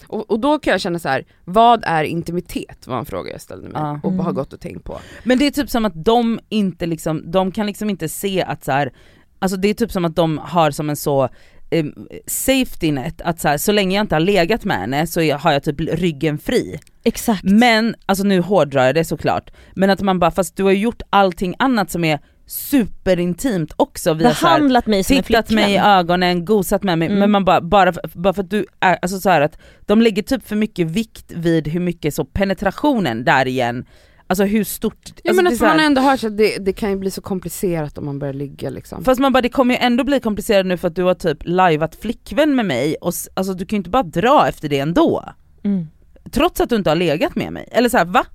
Och, och då kan jag känna så här: vad är intimitet? var en fråga jag ställde mig Ja. och Mm. har gått och tänkt på. Men det är typ som att de inte liksom, de kan liksom inte se att så här, alltså det är typ som att de har som en så eh, safety net, att så, här, så länge jag inte har legat med henne så har jag typ ryggen fri. Exakt. Men, alltså nu hårdrar jag det såklart, men att man bara, fast du har gjort allting annat som är superintimt också via så här, Behandlat mig som tittat mig i ögonen, gosat med mig, Mm. men man bara, bara, för, bara för att du är, alltså så att de lägger typ för mycket vikt vid hur mycket så penetrationen där igen, alltså hur stort, Ja alltså men att man har ändå hört att det, det kan ju bli så komplicerat om man börjar ligga liksom. Fast man bara, det kommer ju ändå bli komplicerat nu för att du har typ lajvat flickvän med mig och alltså du kan ju inte bara dra efter det ändå. Mm. Trots att du inte har legat med mig. Eller så här, va?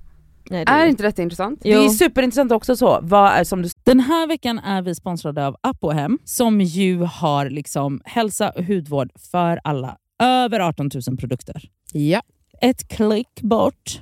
Nej, det Är inte detta intressant? Jo. Det är superintressant också så, vad är som du... Den här veckan är vi sponsrade av Apohem som ju har liksom hälsa och hudvård för alla. Över 18 000 produkter. Ja. Ett klick bort.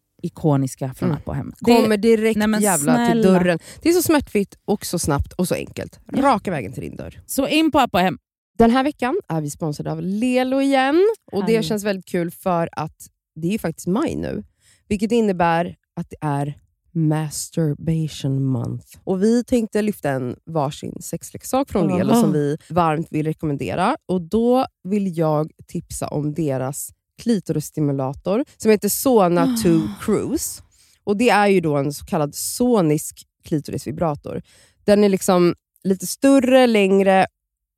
ikoniska från Mm. Apohem. Det- Kommer direkt Nej, jävla till snälla. dörren. Det är så smärtfritt och så snabbt och så enkelt. Raka vägen till din dörr. Så in på Apohem Den här veckan är vi sponsrade av Lelo igen och det känns väldigt kul för att det är ju faktiskt maj nu, vilket innebär att det är masturbation month. Och Vi tänkte lyfta en varsin sexleksak från Lelo Aha. som vi varmt vill rekommendera. Och Då vill jag tipsa om deras klitorisstimulator som heter Sona 2 Cruise. Och Det är ju då en så kallad sonisk klitorisvibrator. Den är liksom lite större, längre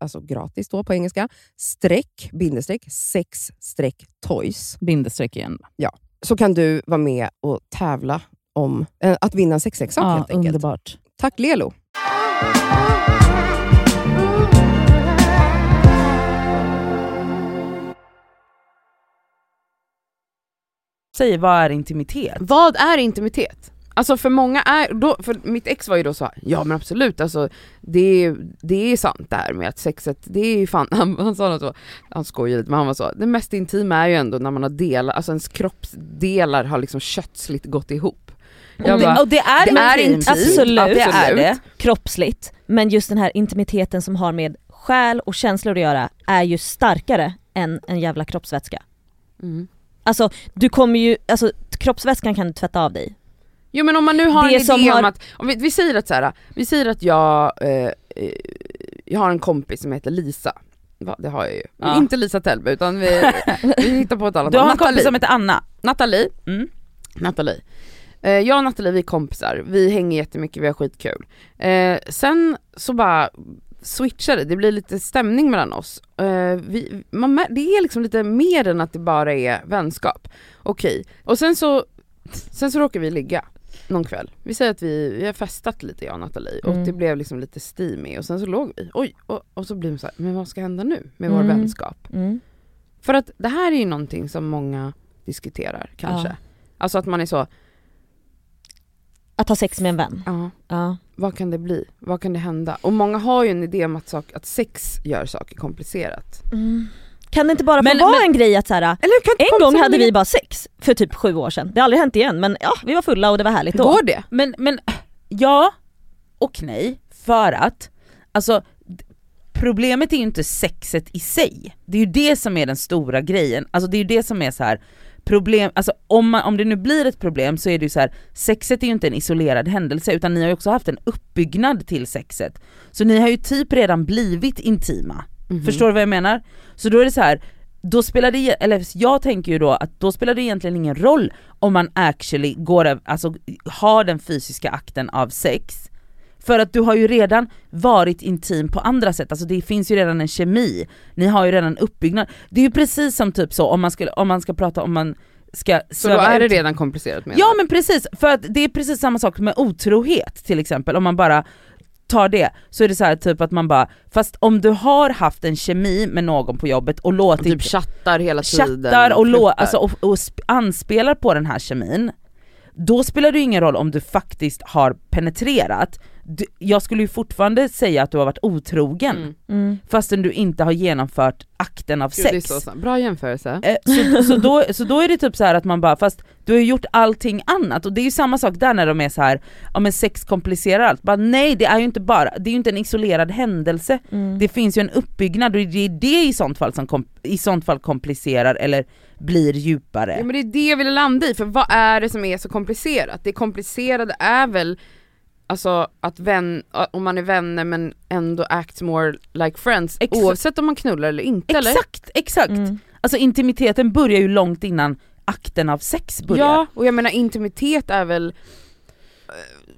alltså gratis då på engelska, streck, bindestreck, sex streck toys. Bindestreck igen. Så kan du vara med och tävla om eh, att vinna en sexleksak Ja, helt enkelt. underbart. Tack Lelo! Säg vad är intimitet? Vad är intimitet? Alltså för många är, då, för mitt ex var ju då så här, ja men absolut alltså det, är- det är sant det här med att sexet, det är ju fan, han, han sa något så, han skojade lite men han var så, det mest intima är ju ändå när man har delat, alltså ens kroppsdelar har liksom kötsligt gått ihop. Jag och, det, bara, och det är det är intimt. intimt, Absolut. Ja, det är det. kroppsligt, men just den här intimiteten som har med själ och känslor att göra är ju starkare än en jävla kroppsvätska. mm. Alltså du kommer ju, alltså kroppsvätskan kan du tvätta av dig. Jo men om man nu har Det en som idé har- om att, om vi, vi säger att så här, vi säger att jag, eh, eh, jag har en kompis som heter Lisa. Va, det har jag ju. Ja. Inte Lisa Tellberg utan vi, vi hittar på ett annat Du har en namn. kompis som heter Anna. Nathalie. Mm. Nathalie. Eh, jag och Nathalie vi är kompisar, vi hänger jättemycket, vi har skitkul. Eh, sen så bara switchar det, det blir lite stämning mellan oss. Eh, vi, man, det är liksom lite mer än att det bara är vänskap. Okej, och sen så, sen så råkar vi ligga någon kväll. Vi säger att vi, vi har festat lite jag och Nathalie och Mm. det blev liksom lite steamy och sen så låg vi, oj, och, och så blir man så här, men vad ska hända nu med vår Mm. vänskap? Mm. För att det här är ju någonting som många diskuterar kanske. Ja. Alltså att man är så, Att ha sex med en vän. ja, Ja. vad kan det bli? Vad kan det hända? Och många har ju en idé om att, sak, att sex gör saker komplicerat. Kan det inte bara få Men- vara men- en grej att så här, Eller kan inte en gång hade vi bara sex för typ sju år sedan. Det har aldrig hänt igen men ja, vi var fulla och det var härligt då. går det? Men, men ja och nej, för att alltså problemet är ju inte sexet i sig. Det är ju det som är den stora grejen, alltså det är ju det som är så här problem, alltså om, man, om det nu blir ett problem så är det ju så här, sexet är ju inte en isolerad händelse utan ni har ju också haft en uppbyggnad till sexet. Så ni har ju typ redan blivit intima. Mhm. Förstår du vad jag menar? Så då är det så här. Då spelar det, eller jag tänker ju då att då spelar det egentligen ingen roll om man actually går, alltså har den fysiska akten av sex. För att du har ju redan varit intim på andra sätt, alltså det finns ju redan en kemi, ni har ju redan uppbyggnad. Det är ju precis som typ så om man, skulle, om man ska prata om man ska Så då är det redan komplicerat menar Ja men precis, för att det är precis samma sak med otrohet till exempel, om man bara tar det, så är det så här typ att man bara, fast om du har haft en kemi med någon på jobbet och Och låtit typ chattar hela tiden. chattar och, lå, alltså, och, och sp- anspelar på den här kemin, då spelar det ingen roll om du faktiskt har penetrerat, du, jag skulle ju fortfarande säga att du har varit otrogen Mm. Mm. fastän du inte har genomfört akten av Gud, det är sex. så. Bra jämförelse. Eh, så, så, då, så då är det typ så här att man bara, fast du har gjort allting annat och det är ju samma sak där när de är så här, ja men sex komplicerar allt. Bara, nej det är ju inte bara, det är ju inte en isolerad händelse. Mm. Det finns ju en uppbyggnad och det är det i sånt fall som kom, i sånt fall komplicerar eller blir djupare. Ja men det är det jag ville landa i, för vad är det som är så komplicerat? Det komplicerade är väl Alltså att vän, om man är vänner men ändå acts more like friends Exa- oavsett om man knullar eller inte eller? Exakt, exakt! Mm. Alltså intimiteten börjar ju långt innan akten av sex börjar. Ja, och jag menar intimitet är väl eh,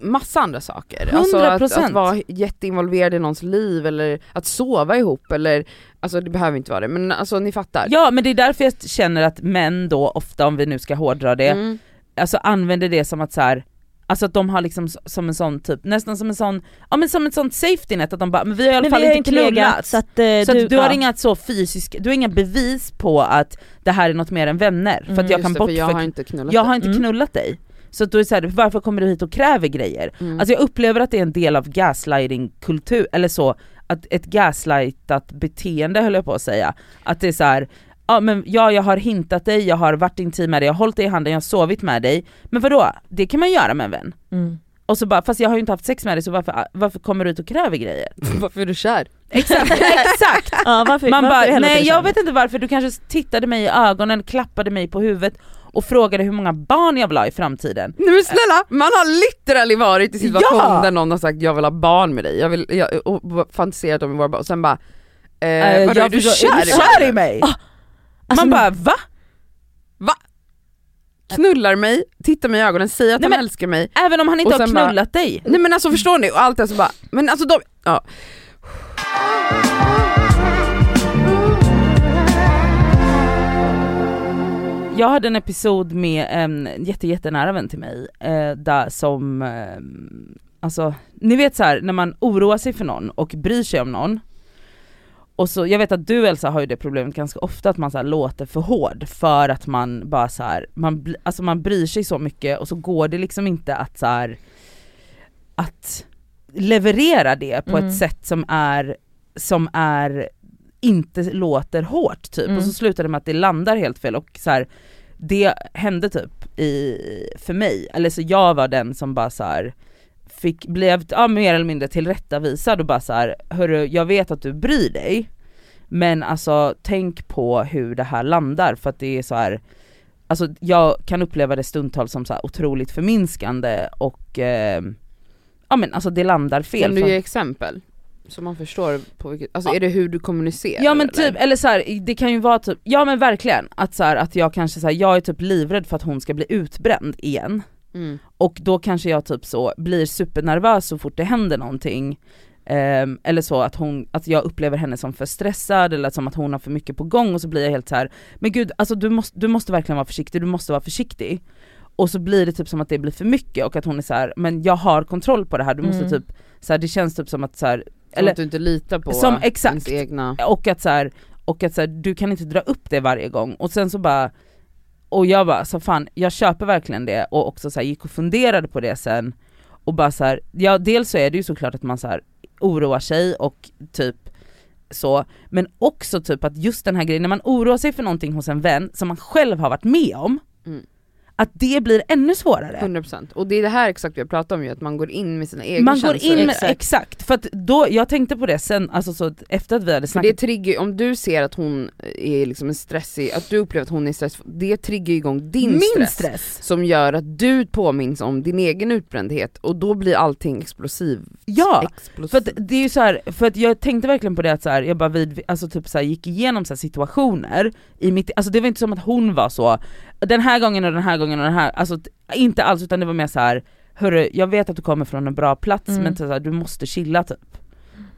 massa andra saker. Alltså att, 100%. att vara jätteinvolverad i någons liv eller att sova ihop eller, alltså det behöver inte vara det men alltså ni fattar. Ja men det är därför jag känner att män då ofta, om vi nu ska hårdra det, Mm. alltså använder det som att så här. Alltså att de har liksom som en sån typ, nästan som en sån, ja men som ett sånt safety net att de bara, men vi har i alla Men fall har inte inte knullat. legat så att, eh, så du, att du har ja. inga så fysiska, du har inga bevis på att det här är något mer än vänner. för Mm, att jag Just kan det, för jag har inte knullat jag dig. har inte Mm. knullat dig. Så att då är det så här, varför kommer du hit och kräver grejer? Mm. Alltså jag upplever att det är en del av gaslighting-kultur, eller så, att ett gaslightat beteende höll jag på att säga. Att det är så här, ja men ja jag har hintat dig, jag har varit intim med dig, jag har hållit dig i handen, jag har sovit med dig. Men vadå? Det kan man göra med en vän. Mm. Och så bara, fast jag har ju inte haft sex med dig så varför, varför kommer du ut och kräver grejer? Varför är du kär? Exakt, exakt! Ja, varför, Man varför bara, nej jag vet inte varför, du kanske tittade mig i ögonen, klappade mig på huvudet och frågade hur många barn jag vill ha i framtiden. Nej men snälla, man har literally varit i situation Ja! där någon har sagt jag vill ha barn med dig, jag vill, jag, och fantiserat om våra barn och sen bara eh, Eh, vadå, är du kär, är du kär i mig? Alltså, Man bara va? Knullar mig, tittar mig i ögonen, säger att Nej, han men- älskar mig Även om han inte har sen bara- knullat dig? Nej men alltså förstår ni? Och allt det så bara, men alltså de, ja. Jag hade en episod med en jätte, jättenära vän till mig, eh, där som, eh, alltså ni vet så här när man oroar sig för någon och bryr sig om någon, och så, jag vet att du Elsa har ju det problemet ganska ofta att man så låter för hård för att man bara så här, man, alltså man bryr sig så mycket och så går det liksom inte att så här, att leverera det på Mm. ett sätt som är, som är inte låter hårt typ Mm. och så slutar det med att det landar helt fel och så här, det hände typ i, för mig, eller så jag var den som bara så här fick, blev ja, mer eller mindre tillrättavisad och bara så här, hörru jag vet att du bryr dig men alltså tänk på hur det här landar för att det är så här Alltså jag kan uppleva det stundtals som så här otroligt förminskande och eh, ja men alltså det landar fel. Kan du ge exempel? Så man förstår på vilket, alltså är det hur du kommunicerar? Ja men eller? typ, eller så här, det kan ju vara typ, ja men verkligen, att så här, att jag kanske så här, jag är typ livrädd för att hon ska bli utbränd igen. Mm. Och då kanske jag typ så blir supernervös så fort det händer någonting. Ehm, eller så att, hon, att jag upplever henne som för stressad eller som att hon har för mycket på gång och så blir jag helt så här. men gud alltså du måste, du måste verkligen vara försiktig, du måste vara försiktig. Och så blir det typ som att det blir för mycket och att hon är så här, men jag har kontroll på det här, du måste Mm. typ, så här, det känns typ som att så här, Som eller att du inte litar på Som- exakt. egna... och att så och att så du kan inte dra upp det varje gång och sen så bara och jag bara så fan jag köper verkligen det och också så här, gick och funderade på det sen och bara så här, ja dels så är det ju såklart att man så här oroar sig och typ så, men också typ att just den här grejen, när man oroar sig för någonting hos en vän som man själv har varit med om, Mm att det blir ännu svårare. 100% och det är det här exakt vi har pratat om ju, att man går in med sina egna Man går känslor. in med, exakt. för att då, jag tänkte på det sen, alltså så att efter att vi hade För snackat det trigger, om du ser att hon är liksom en stressig, att du upplever att hon är stressig, det triggar igång din min stress. stress. Som gör att du påminns om din egen utbrändhet och då blir allting explosiv. Ja! explosiv. För att det är ju så här, för att jag tänkte verkligen på det att så här, jag bara vid, alltså typ så här, gick igenom så här situationer i mitt, alltså det var inte som att hon var så, den här gången och den här gången och den här, alltså inte alls utan det var mer så här, hörru jag vet att du kommer från en bra plats Mm. men så här, du måste chilla typ.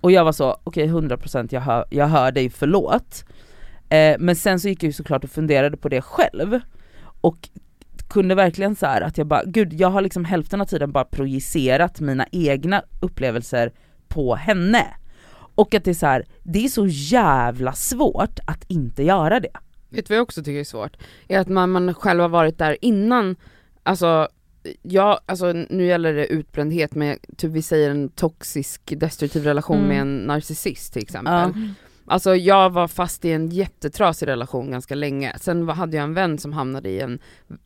Och jag var så, okej 100% jag hör, jag hör dig, förlåt. Eh, men sen så gick jag ju såklart och funderade på det själv. Och kunde verkligen så här att jag bara, gud jag har liksom hälften av tiden bara projicerat mina egna upplevelser på henne. Och att det är så här, det är så jävla svårt att inte göra det. Vet du vad jag också tycker är svårt? Är att man, man själv har varit där innan, alltså ja, alltså nu gäller det utbrändhet med, typ vi säger en toxisk destruktiv relation Mm. med en narcissist till exempel. Ja. Alltså jag var fast i en jättetrasig relation ganska länge, sen hade jag en vän som hamnade i en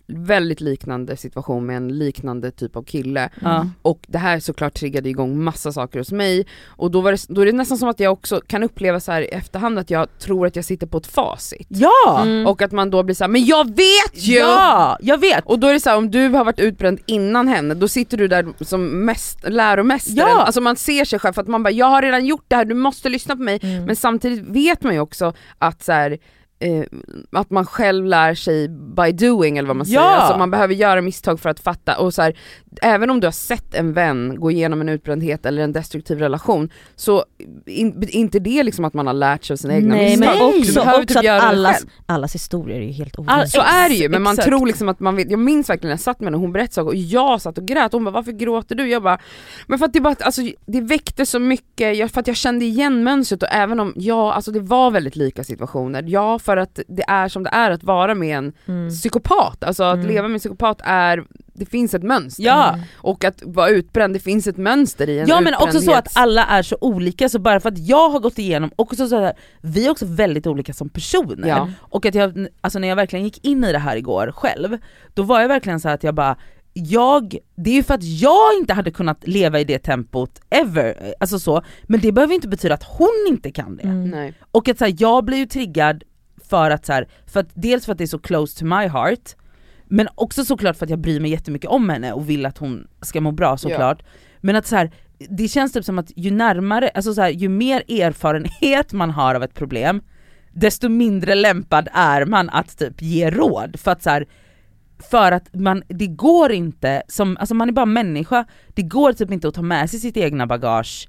väldigt liknande situation med en liknande typ av kille Ja. och det här såklart triggade igång massa saker hos mig och då, var det, då är det nästan som att jag också kan uppleva så här i efterhand att jag tror att jag sitter på ett facit. Ja! Mm. Och att man då blir så här, men jag vet ju! Ja, jag vet! Och då är det så här, om du har varit utbränd innan henne, då sitter du där som mest, läromästaren. Ja. Alltså man ser sig själv för att man bara, jag har redan gjort det här, du måste lyssna på mig. Mm. Men samtidigt vet man ju också att så här, eh, att man själv lär sig by doing eller vad man säger. Ja. Alltså man behöver göra misstag för att fatta. Och så här, även om du har sett en vän gå igenom en utbrändhet eller en destruktiv relation, så in, inte det liksom att man har lärt sig av sina egna Nej misstag. men också, behöver också typ att allas, allas historier är ju helt All- olika. Så är det ju, men man Exakt. tror liksom att man vet, jag minns verkligen när jag satt med henne och hon berättade saker och jag satt och grät, hon bara varför gråter du? Jag bara, men för att det bara, alltså det väckte så mycket, jag, för att jag kände igen mönstret och även om, ja alltså det var väldigt lika situationer, ja för att det är som det är att vara med en Mm. psykopat, alltså att Mm. leva med en psykopat är, det finns ett mönster. Ja. Och att vara utbränd, det finns ett mönster i en Ja men också så att alla är så olika, så bara för att jag har gått igenom, också så här, vi är också väldigt olika som personer. Ja. Och att jag, alltså när jag verkligen gick in i det här igår själv, då var jag verkligen så här att jag bara, jag, det är ju för att jag inte hade kunnat leva i det tempot ever, alltså så, men det behöver inte betyda att hon inte kan det. Mm. Nej. Och att så här, jag blir ju triggad för att så här, för att dels för att det är så close to my heart, men också såklart för att jag bryr mig jättemycket om henne och vill att hon ska må bra såklart. Men att så här, det känns typ som att ju närmare, alltså så här, ju mer erfarenhet man har av ett problem, desto mindre lämpad är man att typ ge råd. För att så här, för att man, det går inte, som, alltså man är bara människa, det går typ inte att ta med sig sitt egna bagage,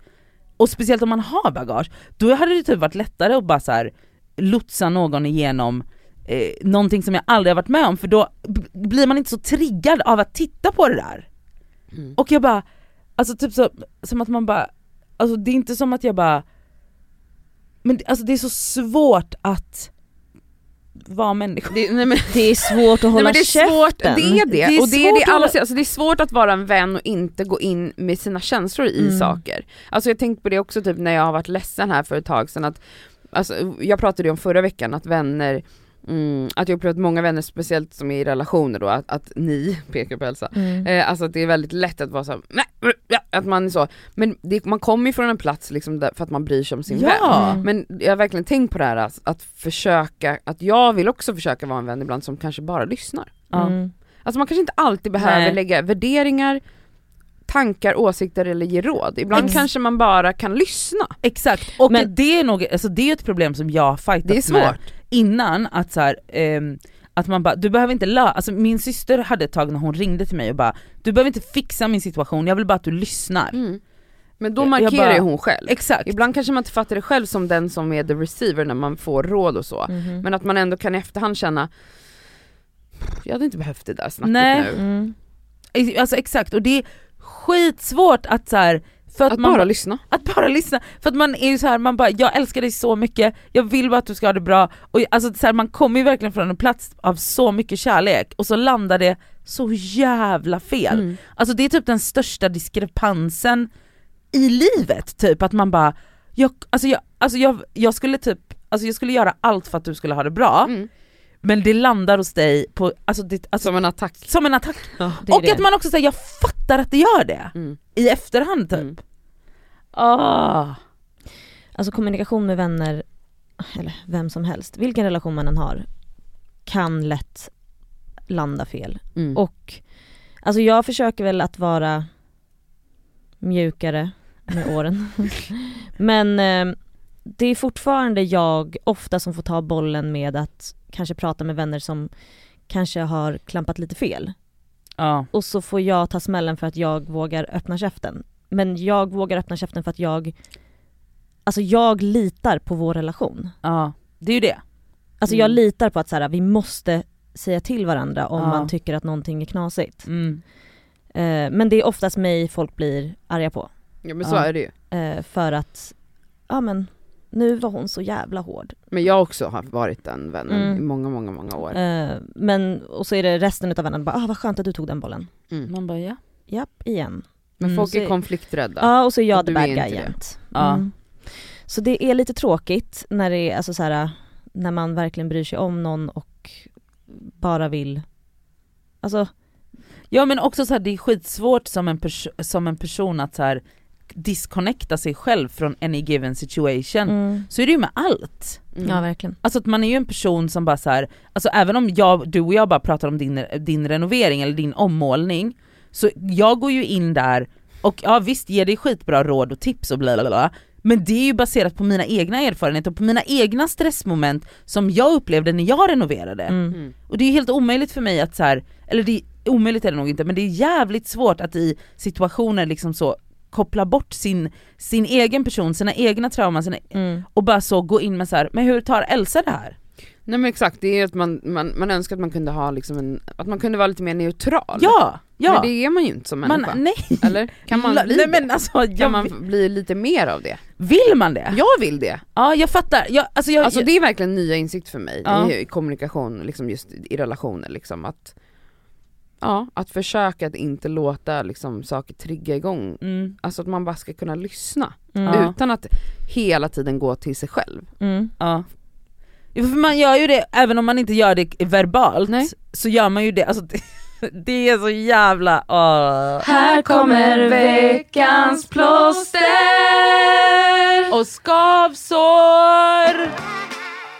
och speciellt om man har bagage, då hade det typ varit lättare att bara så här, lotsa någon igenom eh, någonting som jag aldrig har varit med om, för då blir man inte så triggad av att titta på det där. Mm. Och jag bara, alltså typ så, som att man bara, alltså det är inte som att jag bara, men alltså det är så svårt att vara människa. Det, nej, men, Det är svårt att Nej, hålla men det är svårt, det käften. är det. Det är och det är svårt det att alla säger, alltså det är svårt att vara en vän och inte gå in med sina känslor i Mm. saker. Alltså jag tänkte på det också typ när jag har varit ledsen här för ett tag sedan att, alltså jag pratade ju om förra veckan att vänner Mm, att jag upplevt många vänner, speciellt som är i relationer då, att, att ni, pekar på Elsa, Mm. eh, alltså att det är väldigt lätt att vara så, nej, att man är så, men det, man kommer ju från en plats liksom där, för att man bryr sig om sin vän. Ja! Mm. Men jag har verkligen tänkt på det här att, att försöka, att jag vill också försöka vara en vän ibland som kanske bara lyssnar. Mm. Alltså man kanske inte alltid behöver Nej. lägga värderingar, tankar, åsikter eller ge råd. Ibland Ex- kanske man bara kan lyssna. Exakt, och Men- det är nog, alltså det är ett problem som jag har fightat med innan, att så här, ehm, att man bara, du behöver inte lö alltså min syster hade ett tag när hon ringde till mig och bara Du behöver inte fixa min situation, jag vill bara att du lyssnar. Mm. Men då markerar ju hon själv. Exakt. Ibland kanske man inte fattar det själv som den som är the receiver när man får råd och så. Mhm. Men att man ändå kan i efterhand känna, jag hade inte behövt det där snacket Nej. nu. Mm. Alltså exakt, och det är skitsvårt att så här, för att, Att man bara lyssna. Att bara lyssna, för att man är ju så här, man bara jag älskar dig så mycket, jag vill bara att du ska ha det bra, och alltså så här, man kommer ju verkligen från en plats av så mycket kärlek och så landar det så jävla fel. Mm. Alltså det är typ den största diskrepansen i livet, typ att man bara, jag, alltså jag, alltså jag, jag skulle typ, alltså jag skulle göra allt för att du skulle ha det bra, Mm. Men det landar hos dig på, alltså, det, alltså Som en attack. som en attack. Det är Och det. att man också säger jag fattar att det gör det, Mm. i efterhand typ. Mm. Ah. Alltså kommunikation med vänner, eller vem som helst, vilken relation man än har, kan lätt landa fel. Mm. Och alltså jag försöker väl att vara mjukare med åren. Men eh, det är fortfarande jag ofta som får ta bollen med att kanske prata med vänner som kanske har klampat lite fel. Ja. Och så får jag ta smällen för att jag vågar öppna käften. Men jag vågar öppna käften för att jag, alltså jag litar på vår relation. Ja, det är ju det. Alltså jag Mm. litar på att så här, vi måste säga till varandra om Ja. man tycker att någonting är knasigt. Mm. Eh, men det är oftast mig folk blir arga på. Ja men så Ja. är det ju. Eh, för att, ja men, nu var hon så jävla hård. Men jag också har varit den vännen Mm. i många, många, många år. Eh, men, och så är det resten av vännerna bara, ah vad skönt att du tog den bollen. Mm. Man bara ja. Japp, igen. Men Mm, folk är konflikträdda. Ja och så är jag Och the bad inte guy det. jämt. Ja. Mm. Så det är lite tråkigt när det är alltså så här, när man verkligen bryr sig om någon och bara vill, alltså Ja men också så här, det är skitsvårt som en, pers- som en person att så här, disconnecta sig själv från any given situation. mm. Så är det ju med allt. Mm. ja verkligen. Alltså att man är ju en person som bara så här, alltså även om jag, du och jag bara pratar om din, din renovering eller din ommålning, så jag går ju in där och ja visst ger dig skitbra råd och tips och bla bla bla, men det är ju baserat på mina egna erfarenheter och på mina egna stressmoment som jag upplevde när jag renoverade. Mm. Mm. Och det är helt omöjligt för mig att så här, eller det är, omöjligt är det nog inte, men det är jävligt svårt att i situationer liksom så koppla bort sin, sin egen person, sina egna trauman, sina, Mm. och bara så gå in med så här, men hur tar Elsa det här? Nej men exakt, det är att man, man, man önskar att man kunde ha liksom en, att man kunde vara lite mer neutral. Ja! ja. Men det är man ju inte som människa. man, nej, Eller? Kan man bli nej, men alltså, jag, Kan man bli lite mer av det? Vill man det? Jag vill det! Ja jag fattar, jag, alltså jag, Alltså det är verkligen nya insikt för mig Ja. i kommunikation, liksom just i relationer liksom att Ja, att försöka att inte låta liksom saker trigga igång, mm, alltså att man bara ska kunna lyssna Mm. Utan att hela tiden gå till sig själv. Mm. ja. Ja, För man gör ju det, även om man inte gör det verbalt, Nej. så gör man ju det, alltså det, det är så jävla, åh. Här kommer veckans plåster! Och skavsår!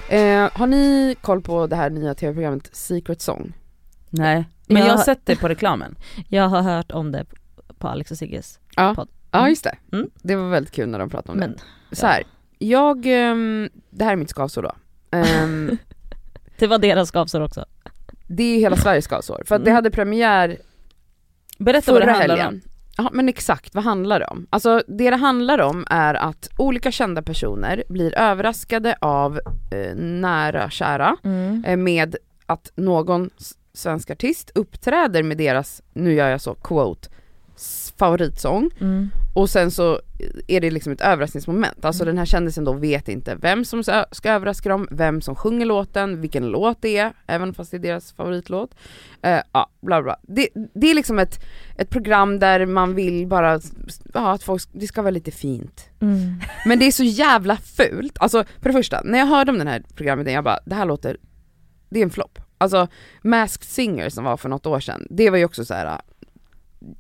Eh, har ni koll på det här nya tv-programmet Secret Song? Nej, men Jag- jag har sett det på reklamen. Jag har hört om det på Alex och Sigges Ja, podd. ja just det. Mm. Det var väldigt kul när de pratade om Men det. Så här, jag, ehm, det här är mitt skavsår då. Ehm, det var deras skavsår också. det är hela Sveriges skavsår, för att det Mm. hade premiär Berätta vad det förra handlar om. helgen. Ja men exakt, vad handlar det om? Alltså det det handlar om är att olika kända personer blir överraskade av eh, nära kära Mm. eh, med att någon svensk artist uppträder med deras, nu gör jag så, quote, favoritsång Mm. och sen så är det liksom ett överraskningsmoment. Alltså den här kändisen då vet inte vem som ska ska överraska dem, vem som sjunger låten, vilken låt det är, även fast det är deras favoritlåt. Eh, ja, bla bla. Det, det är liksom ett, ett program där man vill bara, ja att folk, det ska vara lite fint. Mm. Men det är så jävla fult. Alltså för det första, när jag hörde om den här programmet, jag bara, det här låter, det är en flopp. Alltså Masked Singer som var för något år sedan, det var ju också så här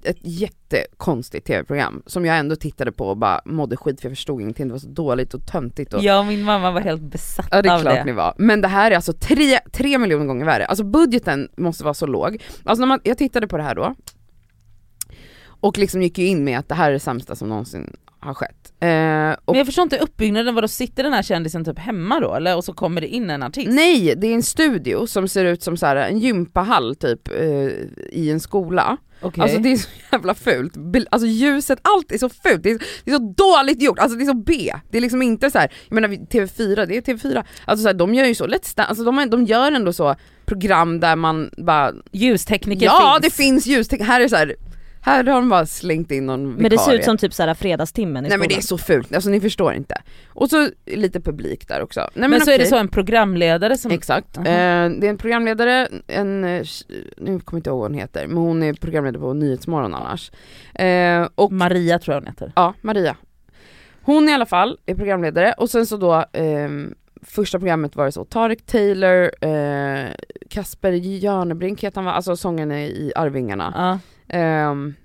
ett jättekonstigt tv-program som jag ändå tittade på och bara mådde skit för jag förstod ingenting, det var så dåligt och töntigt och Jag och min mamma var helt besatt Ja det är av klart det. ni var, men det här är alltså tre, tre miljoner gånger värre. Alltså budgeten måste vara så låg. Alltså när man, jag tittade på det här då, och liksom gick ju in med att det här är det sämsta som någonsin har skett. Eh, Men jag förstår inte uppbyggnaden, vadå sitter den här kändisen typ hemma då eller? Och så kommer det in en artist? Nej, det är en studio som ser ut som så här, en gympahall typ eh, i en skola. Okej. Alltså det är så jävla fult. Alltså ljuset, allt är så fult, det är, det är så dåligt gjort, alltså det är så B. Det är liksom inte så här, jag menar TV4, det är TV4. Alltså så här, de gör ju så, Let's Dance, alltså de, de gör ändå så program där man bara, Ljustekniker ja finns. det finns ljus, här är så här, här har de bara slängt in någon Men det ser vikarie. ut som typ såhär fredagstimmen i Nej men det är skolan. så fult, alltså ni förstår inte. Och så lite publik där också. Nej, men Men, så är det så en programledare som... Exakt. Aha. Eh, det är en programledare, en, eh, nu kommer jag inte ihåg vad hon heter, men hon är programledare på Nyhetsmorgon annars. Eh, och Maria tror jag hon heter. ja, Maria. Hon i alla fall är programledare och sen så då ehm, Första programmet var det så, Tarek Taylor, eh, Kasper Jörnebrink heter han va? Alltså sången i Arvingarna. Ja. Um,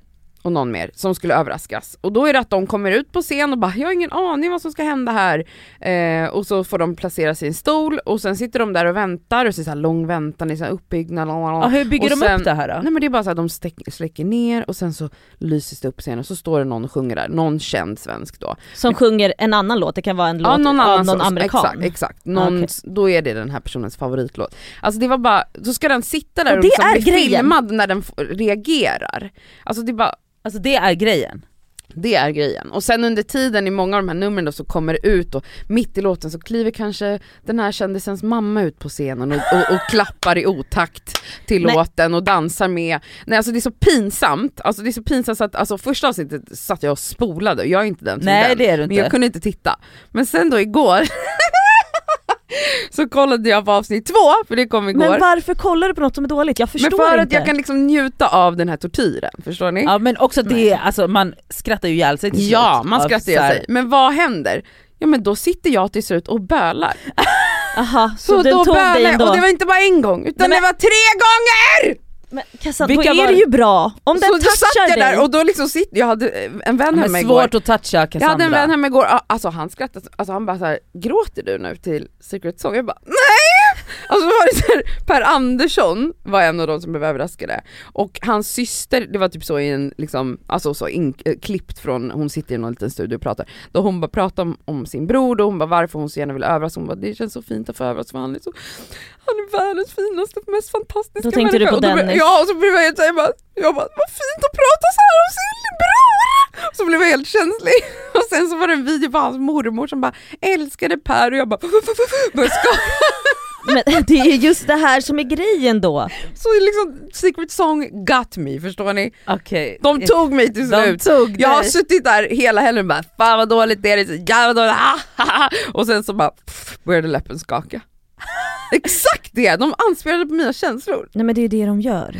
och någon mer som skulle överraskas. Och då är det att de kommer ut på scen och bara “jag har ingen aning vad som ska hända här” eh, och så får de placera sig i en stol och sen sitter de där och väntar och så är det så här lång väntan, här uppbyggnad. Ja, hur bygger Och de sen- upp det här då? Nej men det är bara så att de stäck- släcker ner och sen så lyses det upp scenen och så står det någon och sjunger där, någon känd svensk då. Som sjunger en annan låt, det kan vara en Ja, låt någon av annan någon som- amerikan. Exakt, exakt. Någon, Okej. då är det den här personens favoritlåt. Alltså det var bara, så ska den sitta där Och och, det liksom är bli grejen. filmad när den reagerar. Alltså det är bara, Alltså det är grejen. Det är grejen. Och sen under tiden i många av de här numren då så kommer det ut och mitt i låten så kliver kanske den här kändisens mamma ut på scenen och, och, och klappar i otakt till Nej. låten och dansar med. Nej alltså det är så pinsamt, alltså det är så pinsamt så att alltså första avsnittet satt jag och spolade, jag är inte den Nej typen. det är du Men jag inte. kunde inte titta. Men sen då igår så kollade jag på avsnitt två, för det kom igår. Men varför kollar du på något som är dåligt? Jag förstår Men för inte. att jag kan liksom njuta av den här tortyren, förstår ni? Ja men också det, alltså man skrattar ju ihjäl sig till Ja, man skrattar ju sig. Men vad händer? Ja men då sitter jag till slut och bölar. Aha, så, Så, då bölar jag, och det var inte bara en gång, utan Nej, det var tre gånger! Men Kassan, Vilka då är var det ju bra. Om den så touchar jag dig. där och då liksom sitter, jag hade en vän Ja, hemma igår. svårt att toucha Cassandra. Jag hade en vän hemma igår, ah, alltså han skrattade, alltså han bara så här: gråter du nu till Secret Song? Jag bara nej! Alltså då var det så här, Per Andersson var en av de som blev överraskade och hans syster, det var typ så i en liksom, alltså så in, eh, klippt från, hon sitter i någon liten studio och pratar, då hon bara pratar om, om sin bror och hon bara varför hon så gärna vill överraska, hon bara det känns så fint att få överraska för han är så, han är världens finaste, mest fantastiska Då tänkte du på Och då Dennis. Ja och så blev jag helt såhär, jag bara, jag bara vad fint att prata så här om sin bror! Så blev jag helt känslig. Och sen så var det en video på hans mormor som bara älskade Per och jag bara började skaka. Men det är just det här som är grejen då. Så liksom Secret Song got me, förstår ni? Okej. De tog mig till De slut. Jag har suttit där hela helgen och bara fan vad dåligt det är, så jävla dåligt, ah, ha, ha." och sen så bara pff, började läppen skaka. Exakt det, de anspelade på mina känslor. Nej men det är det de gör.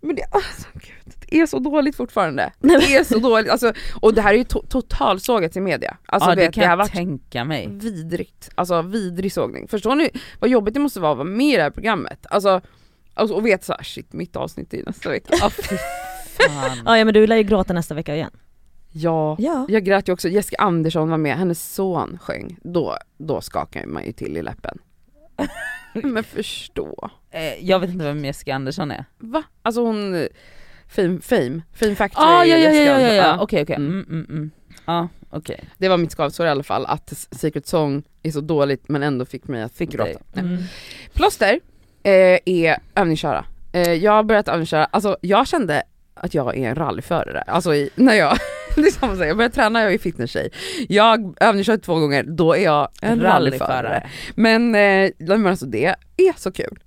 Men det, alltså, gud, det är så dåligt fortfarande. Nej, Det är så dåligt, alltså, och det här är ju to- totalsågat i media. Alltså ja det vet, kan det har jag tänka mig. vidrigt, alltså vidrig sågning. Förstår ni vad jobbigt det måste vara att vara med i det här programmet? Alltså, alltså och veta såhär, shit mitt avsnitt är nästa vecka. Fan. Ja, ja men du lär ju gråta nästa vecka igen. Ja, Ja. jag grät ju också, Jessica Andersson var med, hennes son sjöng, då, då skakar man ju till i läppen. Men förstå. Eh, Jag vet inte vem Jessica Andersson är. Va? Alltså hon, Fame, Fame, Fame Factory Ah, ja, ja, ja, ja, ja, ja. okej okej. Mm. Mm, mm, mm. Ja, okej. Det var mitt skavsår i alla fall, att Secret Song är så dåligt men ändå fick mig att Fick gråta. Mm. Plåster eh, är övningsköra. Eh, jag har börjat övningsköra, alltså jag kände att jag är en rallyförare, alltså i, när jag, det är samma sak, jag började träna, jag är fitnesstjej. Jag övningskört två gånger, då är jag en rallyförare. Men, eh, alltså det är så kul.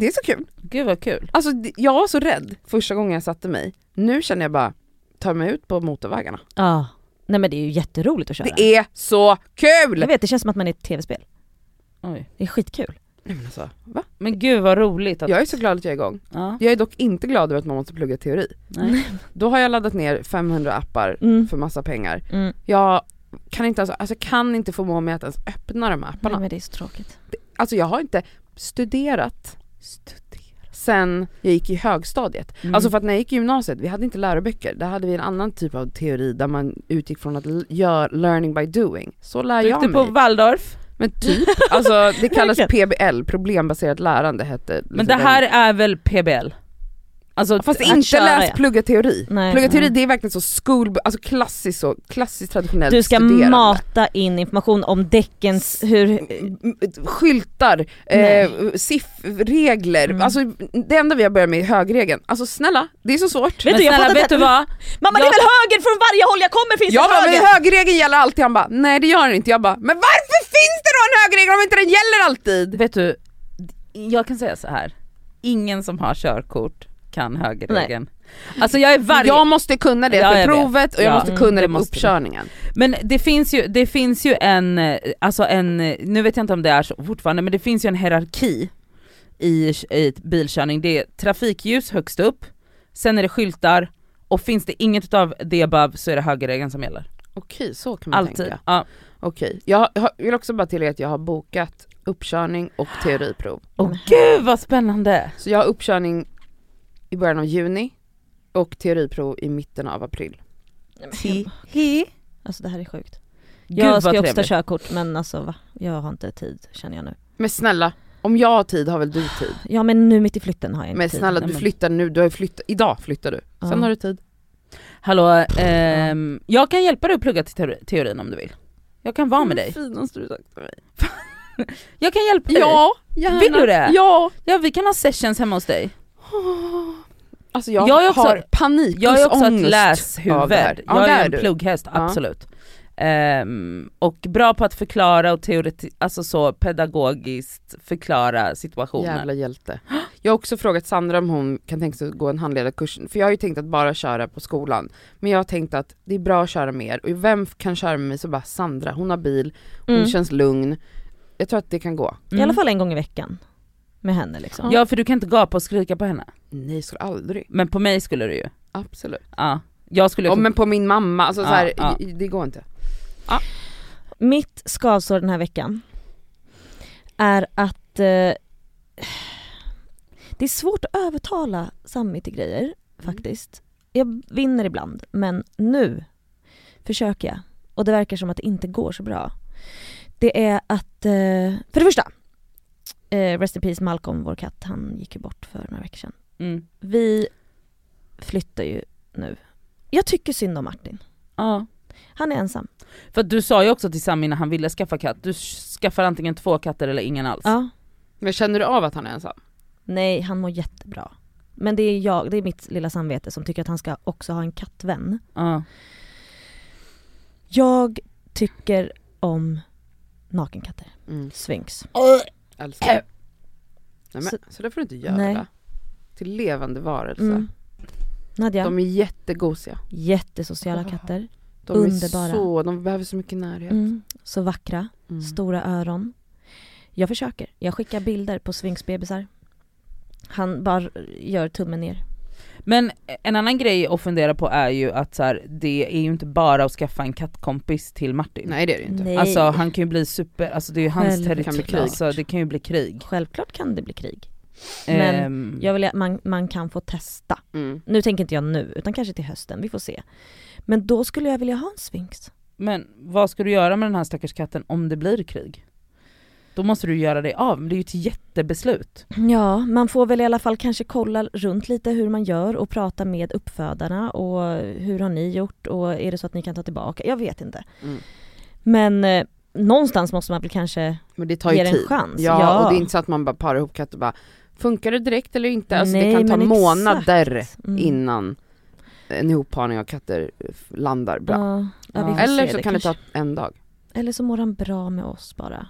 Det är så kul. Gud vad kul. Alltså jag var så rädd första gången jag satte mig, nu känner jag bara, ta mig ut på motorvägarna. Ja. Nej men det är ju jätteroligt att köra. Det är så kul! Jag vet, det känns som att man är ett tv-spel. Oj. Det är skitkul. Nej, men alltså, va? Men gud vad roligt att... Jag är så glad att jag är igång. Ja, Jag är dock inte glad över att man måste plugga teori. nej. Då har jag laddat ner 500 appar Mm. för massa pengar. Mm. Jag kan inte, alltså, alltså, kan inte få mig att ens öppna de här apparna. Nej men det är så tråkigt. Alltså jag har inte studerat sen jag gick i högstadiet. Mm. Alltså för att när jag gick i gymnasiet, vi hade inte läroböcker, där hade vi en annan typ av teori där man utgick från att göra learning by doing. Så lär Du jag gick du mig. på Waldorf? Men typ, alltså det kallas. PBL, problembaserat lärande hette Men liksom det den- här är väl PBL? Alltså, Fast inte köra, läs ja. plugga teori. Nej. plugga teori Nej. det är verkligen så school, alltså klassiskt så, klassiskt traditionellt Du ska studerande. mata in information om däckens, hur... skyltar, eh, Nej. SIF-regler, Mm. alltså det enda vi har börjat med är högregeln. Alltså snälla, det är så svårt. Vet men du, jag snälla fattar vet du vad? Mamma det Jag- är väl höger från varje håll jag kommer finns Ja det men höger! högerregeln gäller alltid, han bara nej det gör den inte. Jag bara men varför finns det då en högerregel om inte den gäller alltid? Vet du, jag kan säga så här. ingen som har körkort kan högerregeln. Alltså jag är varje... Jag måste kunna det Ja, för provet och jag Ja, måste mm, kunna det det på du. uppkörningen. Men det finns ju, det finns ju en, eh, alltså en, eh, nu vet jag inte om det är så fortfarande, men det finns ju en hierarki i, i bilkörning. Det är trafikljus högst upp, sen är det skyltar, och finns det inget utav det above så är det högerregeln som gäller. Okej så kan man Alltid. tänka. Ja. Okej, jag har- vill också bara tillägga att jag har bokat uppkörning och teoriprov. Åh gud vad spännande! Så jag har uppkörning i början av juni och teoriprov i mitten av april. Hi. Alltså det här är sjukt. Gud jag ska också ta körkort men alltså va? Jag har inte tid känner jag nu. Men snälla, om jag har tid har väl du tid? Ja men nu mitt i flytten har jag inte Men tid. snälla Nej, du men- flyttar nu, du har flyttat, idag flyttar du. Sen Ja. har du tid. Hallå, ehm, jag kan hjälpa dig att plugga till teori- teorin om du vill. Jag kan vara med dig. finaste du sagt till mig. Jag kan hjälpa dig. Ja, gärna. Vill du det? Ja. Ja vi kan ha sessions hemma hos dig. Alltså jag, Jag är också- har panik Jag är också ett läshuvud. Ja, jag det är en du. plugghäst, Ja. absolut. Ehm, och bra på att förklara och alltså så pedagogiskt förklara situationer. Jävla hjälte. Jag har också frågat Sandra om hon kan tänka sig att gå en handledarkurs, för jag har ju tänkt att bara köra på skolan. Men jag har tänkt att det är bra att köra mer, och vem kan köra med mig så bara Sandra, hon har bil, hon Mm. känns lugn. Jag tror att det kan gå. I alla fall en gång i veckan. Med henne liksom. Mm. Ja för du kan inte gapa och skrika på henne. Nej, skulle aldrig. Men på mig skulle du ju. Absolut. Ja. Jag skulle Ja, men på min mamma, alltså så Ja, här, ja. det går inte. Mitt skavsår den här veckan är att eh, det är svårt att övertala Sammy till grejer faktiskt. Jag vinner ibland men nu försöker jag och det verkar som att det inte går så bra. Det är att, eh, för det första, eh, Rest in Peace Malcolm, vår katt, han gick ju bort för några veckor sedan. Mm. Vi flyttar ju nu. Jag tycker synd om Martin. Ja. Han är ensam. För du sa ju också till Sami när han ville skaffa katt, du skaffar antingen två katter eller ingen alls. Ja. Men känner du av att han är ensam? Nej, han mår jättebra. Men det är jag, det är mitt lilla samvete som tycker att han ska också ha en kattvän. Ja. Jag tycker om nakenkatter. Mm. Sphinx. Älskar. Nej men Så- så, det får du inte göra. Nej. Till levande varelse. Mm. Nadja, De är jättegosiga. jättesociala katter. De Underbara. är så, de behöver så mycket närhet. Mm. Så vackra, Mm. stora öron. Jag försöker. Jag skickar bilder på Sphinx-bebisar. Han bara gör tummen ner. Men en annan grej att fundera på är ju att så här, det är ju inte bara att skaffa en kattkompis till Martin. Nej det är det inte. Nej. Alltså han kan ju bli super, alltså det är ju hans territorium, alltså, det kan ju bli krig. Självklart kan det bli krig. Men Ehm, Jag vill, man, man kan få testa. Mm. Nu tänker inte jag nu, utan kanske till hösten, vi får se. Men då skulle jag vilja ha en Sphinx. Men vad ska du göra med den här stackars katten om det blir krig? Då måste du göra det av, men det är ju ett jättebeslut. Ja, man får väl i alla fall kanske kolla runt lite hur man gör och prata med uppfödarna och hur har ni gjort och är det så att ni kan ta tillbaka? Jag vet inte. Mm. Men eh, någonstans måste man väl kanske Men det tar ju ge det tid. en chans. Ja, och det är inte så att man bara parar ihop katt och bara Funkar det direkt eller inte? Alltså Nej, det kan ta månader. Mm. innan en ihopparning av katter landar bra. Ja, ja, Eller så kan det kanske. ta en dag. Eller så mår han bra med oss bara.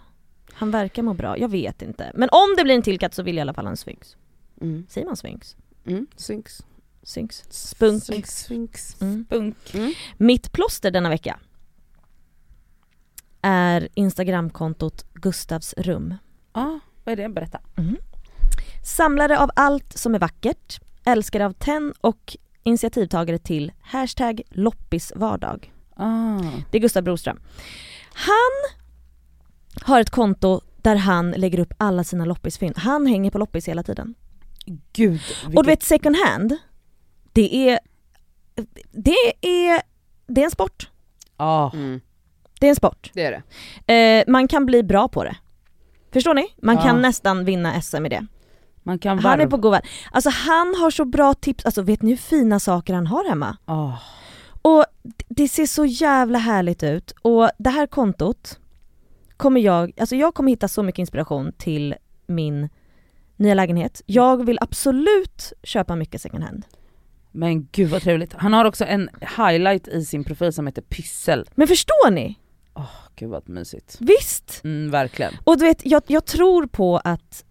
Han verkar må bra, jag vet inte. Men om det blir en till katt så vill jag i alla fall ha en Sphinx. Mm. Säger man Sphinx? Mm. Sphinx. Sphinx? Spunk. Sphinx. Sphinx. Mm. Bunk. Mm. Mitt plåster denna vecka är Instagramkontot Gustavs rum. Ja, vad är det? Berätta. Samlare av allt som är vackert, älskare av tenn och initiativtagare till hashtag loppisvardag. Ah. Det är Gustav Broström. Han har ett konto där han lägger upp alla sina loppisfynd. Han hänger på loppis hela tiden. Gud, Och du vet second hand, det är, det är, det är en sport. ah. Mm. Det är en sport. Det är det. Eh, man kan bli bra på det. Förstår ni? Man Ja. kan nästan vinna SM i det. Man kan Han är varva. på god väg. Alltså han har så bra tips, alltså vet ni hur fina saker han har hemma? Ah. Och det ser så jävla härligt ut och det här kontot kommer jag, alltså jag kommer hitta så mycket inspiration till min nya lägenhet. Jag vill absolut köpa mycket second hand. Men gud vad trevligt. Han har också en highlight i sin profil som heter pyssel. Men förstår ni? Gud vad mysigt. Visst! Mm, verkligen. Och du vet, jag, jag tror på att,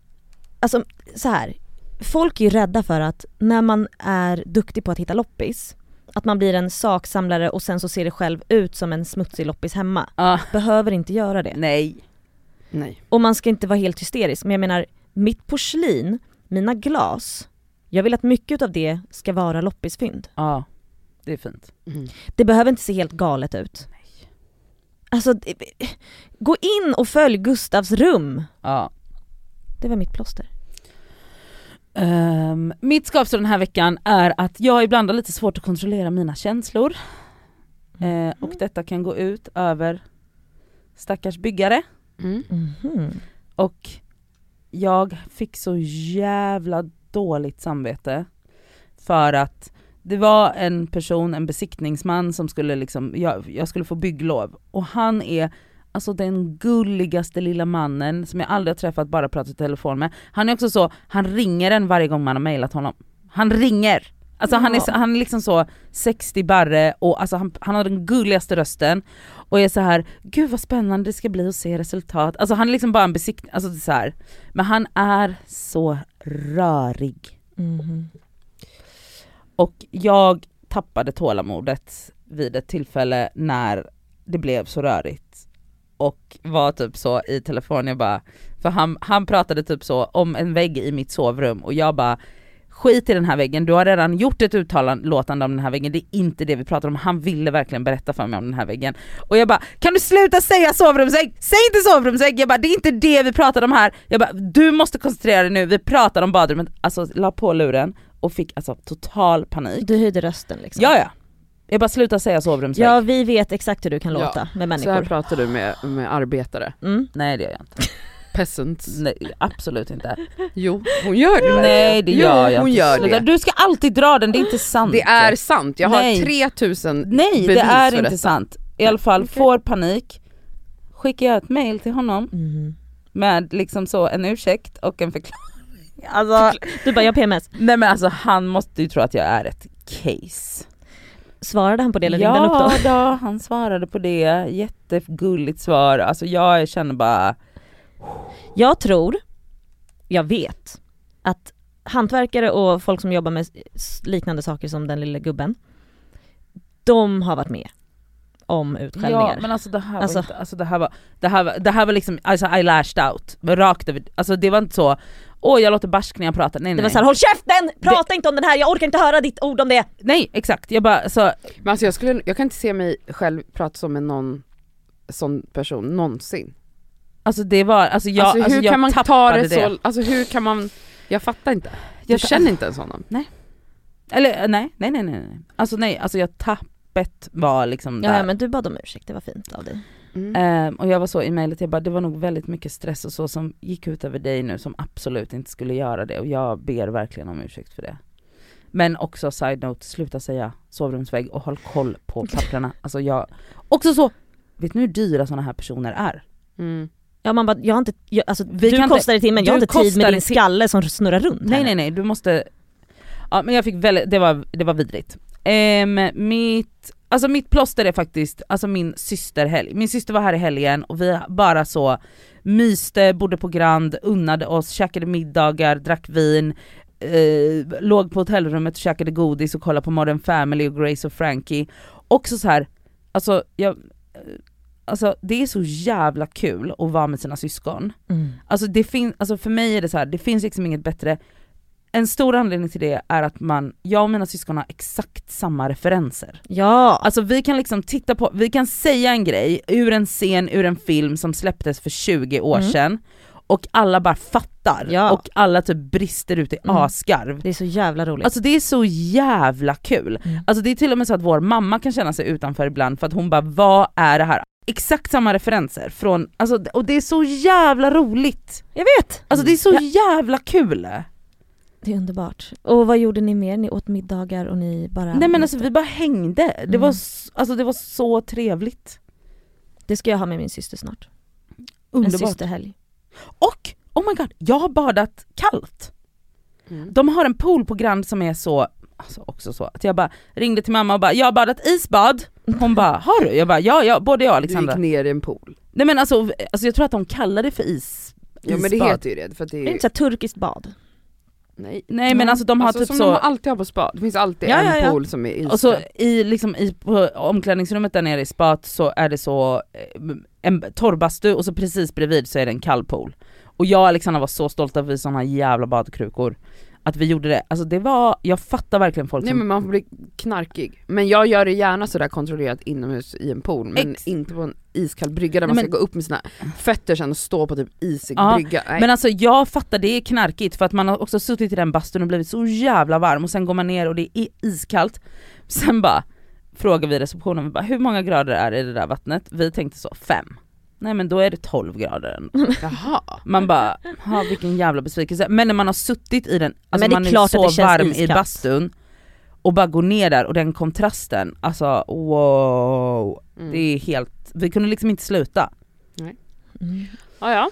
alltså så här. folk är ju rädda för att när man är duktig på att hitta loppis, att man blir en saksamlare och sen så ser det själv ut som en smutsig loppis hemma. Ah. Behöver inte göra det. Nej. Nej. Och man ska inte vara helt hysterisk, men jag menar mitt porslin, mina glas, jag vill att mycket av det ska vara loppisfynd. Ja, det är fint. Mm. Det behöver inte se helt galet ut. Alltså, det- gå in och följ Gustavs rum. Ja. Det var mitt plåster. Ehm, mitt skavsår den här veckan är att jag ibland har lite svårt att kontrollera mina känslor. Eh, och detta kan gå ut över stackars byggare. Mm. Mhm. Och jag fick så jävla dåligt samvete för att det var en person, en besiktningsman som skulle liksom, jag, jag skulle få bygglov och han är alltså den gulligaste lilla mannen som jag aldrig har träffat, bara pratat i telefon med. Han är också så, han ringer en varje gång man har mejlat honom. Han ringer! Alltså han, är, Ja. han är liksom så 60 barre och alltså han, han har den gulligaste rösten och är så här gud vad spännande det ska bli att se resultat. Alltså han är liksom bara en besiktning, alltså det är så här. men han är så rörig. Mhm. Och jag tappade tålamodet vid ett tillfälle när det blev så rörigt. Och var typ så i telefon, jag bara, för han, han pratade typ så om en vägg i mitt sovrum och jag bara skit i den här väggen, du har redan gjort ett utlåtande om den här väggen, det är inte det vi pratar om, han ville verkligen berätta för mig om den här väggen. Och jag bara, kan du sluta säga sovrumsvägg? Säg inte sovrumsvägg! Jag bara, det är inte det vi pratar om här. Jag bara, du måste koncentrera dig nu, vi pratar om badrummet. Alltså la på luren och fick alltså total panik. Du höjde rösten liksom. Ja ja. Jag bara sluta säga sovrumsvägg. Ja vi vet exakt hur du kan Ja, låta med Så här människor. pratar du med, med arbetare, Mm. Nej det gör jag inte. peasants. Nej absolut inte. Jo, hon gör det Nej det Jo, gör jag hon inte. gör det. Du ska alltid dra den, det är inte sant. Det är sant, jag har Nej. 3000 Nej det bevis är för inte detta. sant. I alla fall, Okej. får panik, skickar jag ett mail till honom Mhm. med liksom så en ursäkt och en förklaring. Alltså, Du bara, jag har PMS. nej men alltså han måste ju tro att jag är ett case. Svarade han på det eller ringde han upp Ja då? då, han svarade på det, jättegulligt svar. Alltså jag känner bara, Jag tror, jag vet, att hantverkare och folk som jobbar med liknande saker som den lilla gubben, de har varit med om utskällningar. Ja men alltså det här Alltså- var inte, alltså det här var, det här var, det här var liksom, alltså I lashed out, rakt över, alltså det var inte så, åh jag låter barsk när jag pratar, nej nej det var nej. såhär, håll käften! Prata inte om den här, jag orkar inte höra ditt ord om det! nej exakt, jag bara så, Men alltså jag, skulle, jag kan inte se mig själv prata som med någon sån person någonsin. alltså det var, alltså jag, alltså hur alltså, jag kan man ta tappade det så, alltså hur kan man, jag fattar inte. Jag Jag- känner inte ens honom. Eller eh, nej, nej nej nej nej. Alltså nej, alltså jag tappet var liksom Ja, där. ja men du bad om ursäkt, det var fint av dig. Mm. Ehm, och jag var så i mejlet, jag bara det var nog väldigt mycket stress och så som gick ut över dig nu som absolut inte skulle göra det och jag ber verkligen om ursäkt för det. Men också side note, sluta säga sovrumsvägg och håll koll på papperna. Alltså jag, också så, vet ni hur dyra sådana här personer är? Mm. Ja man bara, jag har inte, jag, alltså, Vi du kan kostar i timmen, jag har inte tid med din skalle som snurrar runt Nej här. nej nej, du måste, ja men jag fick väldigt, det var, det var vidrigt. Ehm, mitt, alltså mitt plåster är faktiskt, alltså min systerhelg. Min syster var här i helgen och vi bara så myste, bodde på Grand, unnade oss, käkade middagar, drack vin, eh, låg på hotellrummet och käkade godis och kollade på Modern Family och Grace och Frankie. Också så här, alltså jag, eh, alltså det är så jävla kul att vara med sina syskon. Mm. Alltså, det fin- alltså för mig är det så här, det finns liksom inget bättre. En stor anledning till det är att man, jag och mina syskon har exakt samma referenser. Ja, Alltså vi kan liksom titta på, vi kan säga en grej ur en scen, ur en film som släpptes för 20 år Mm. sedan och alla bara fattar Ja. och alla typ brister ut i Mm. asgarv. det är så jävla roligt. Alltså det är så jävla kul. Mm. Alltså det är till och med så att vår mamma kan känna sig utanför ibland för att hon bara vad är det här? Exakt samma referenser från, alltså, och det är så jävla roligt. jag vet! Alltså det är så jävla kul! Det är underbart. Och vad gjorde ni mer? Ni åt middagar och ni bara... Nej men alltså vi bara hängde, det, Mm. var, alltså, det var så trevligt. Det ska jag ha med min syster snart. En Underbart. systerhelg. Och, oh my god, jag har badat kallt. Mm. De har en pool på Grand som är så, alltså också så, att jag bara ringde till mamma och bara 'jag har badat isbad' Hon bara 'har du?' Jag bara 'ja, ja både jag och Du Alexandra' gick ner i en pool. Nej men alltså, alltså jag tror att de kallar det för is, Ja men det isbad. heter ju det för att det Det är är, inte så här turkiskt bad. Nej. Nej men alltså de har alltså, typ som så, de alltid har på spa, det finns alltid Ja, en ja, ja. pool som är iskall. och så i, liksom, i på omklädningsrummet där nere i spat så är det så eh, en torrbastu och så precis bredvid så är det en kall pool. Och jag och Alexandra var så stolta över sådana jävla badkrukor. Att vi gjorde det, alltså det var, jag fattar verkligen folk Nej som men man får bli knarkig. Men jag gör det gärna sådär kontrollerat inomhus i en pool, men Ex- inte på en iskall brygga där Nej, man men- ska gå upp med sina fötter sen och stå på typ isig Ja, brygga. Nej. Men alltså jag fattar, det är knarkigt för att man har också suttit i den bastun och blivit så jävla varm och sen går man ner och det är iskallt. Sen bara frågar vi receptionen, vi bara, hur många grader är det i det där vattnet? Vi tänkte så, fem. Nej men då är det 12 grader. ändå. Jaha. Man bara, ha vilken jävla besvikelse. Men när man har suttit i den, alltså Men det är man är så att det känns varm i iskallt. bastun och bara går ner där och den kontrasten, alltså wow. Mm. Det är helt, vi kunde liksom inte sluta. Mm. Ja, ja.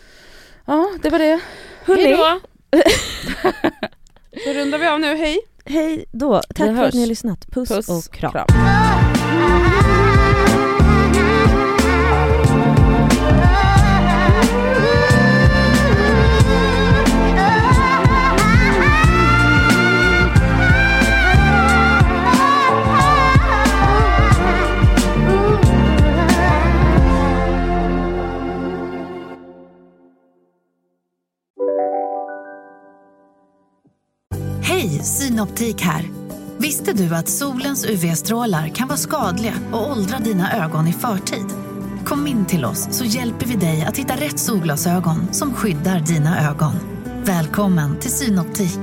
Ja det var det. Hejdå. Då rundar vi av nu, hej! hej då. Tack för att ni har lyssnat. Puss, Puss och kram. kram. Hej, Synoptik här. Visste du att solens UV-strålar kan vara skadliga och åldra dina ögon i förtid? Kom in till oss så hjälper vi dig att hitta rätt solglasögon som skyddar dina ögon. Välkommen till Synoptik.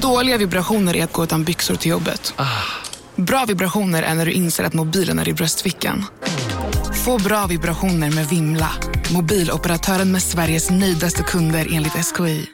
Dåliga vibrationer är att gå utan byxor till jobbet. Bra vibrationer är när du inser att mobilen är i bröstfickan. Få bra vibrationer med Vimla. Mobiloperatören med Sveriges nöjdaste kunder enligt SKI.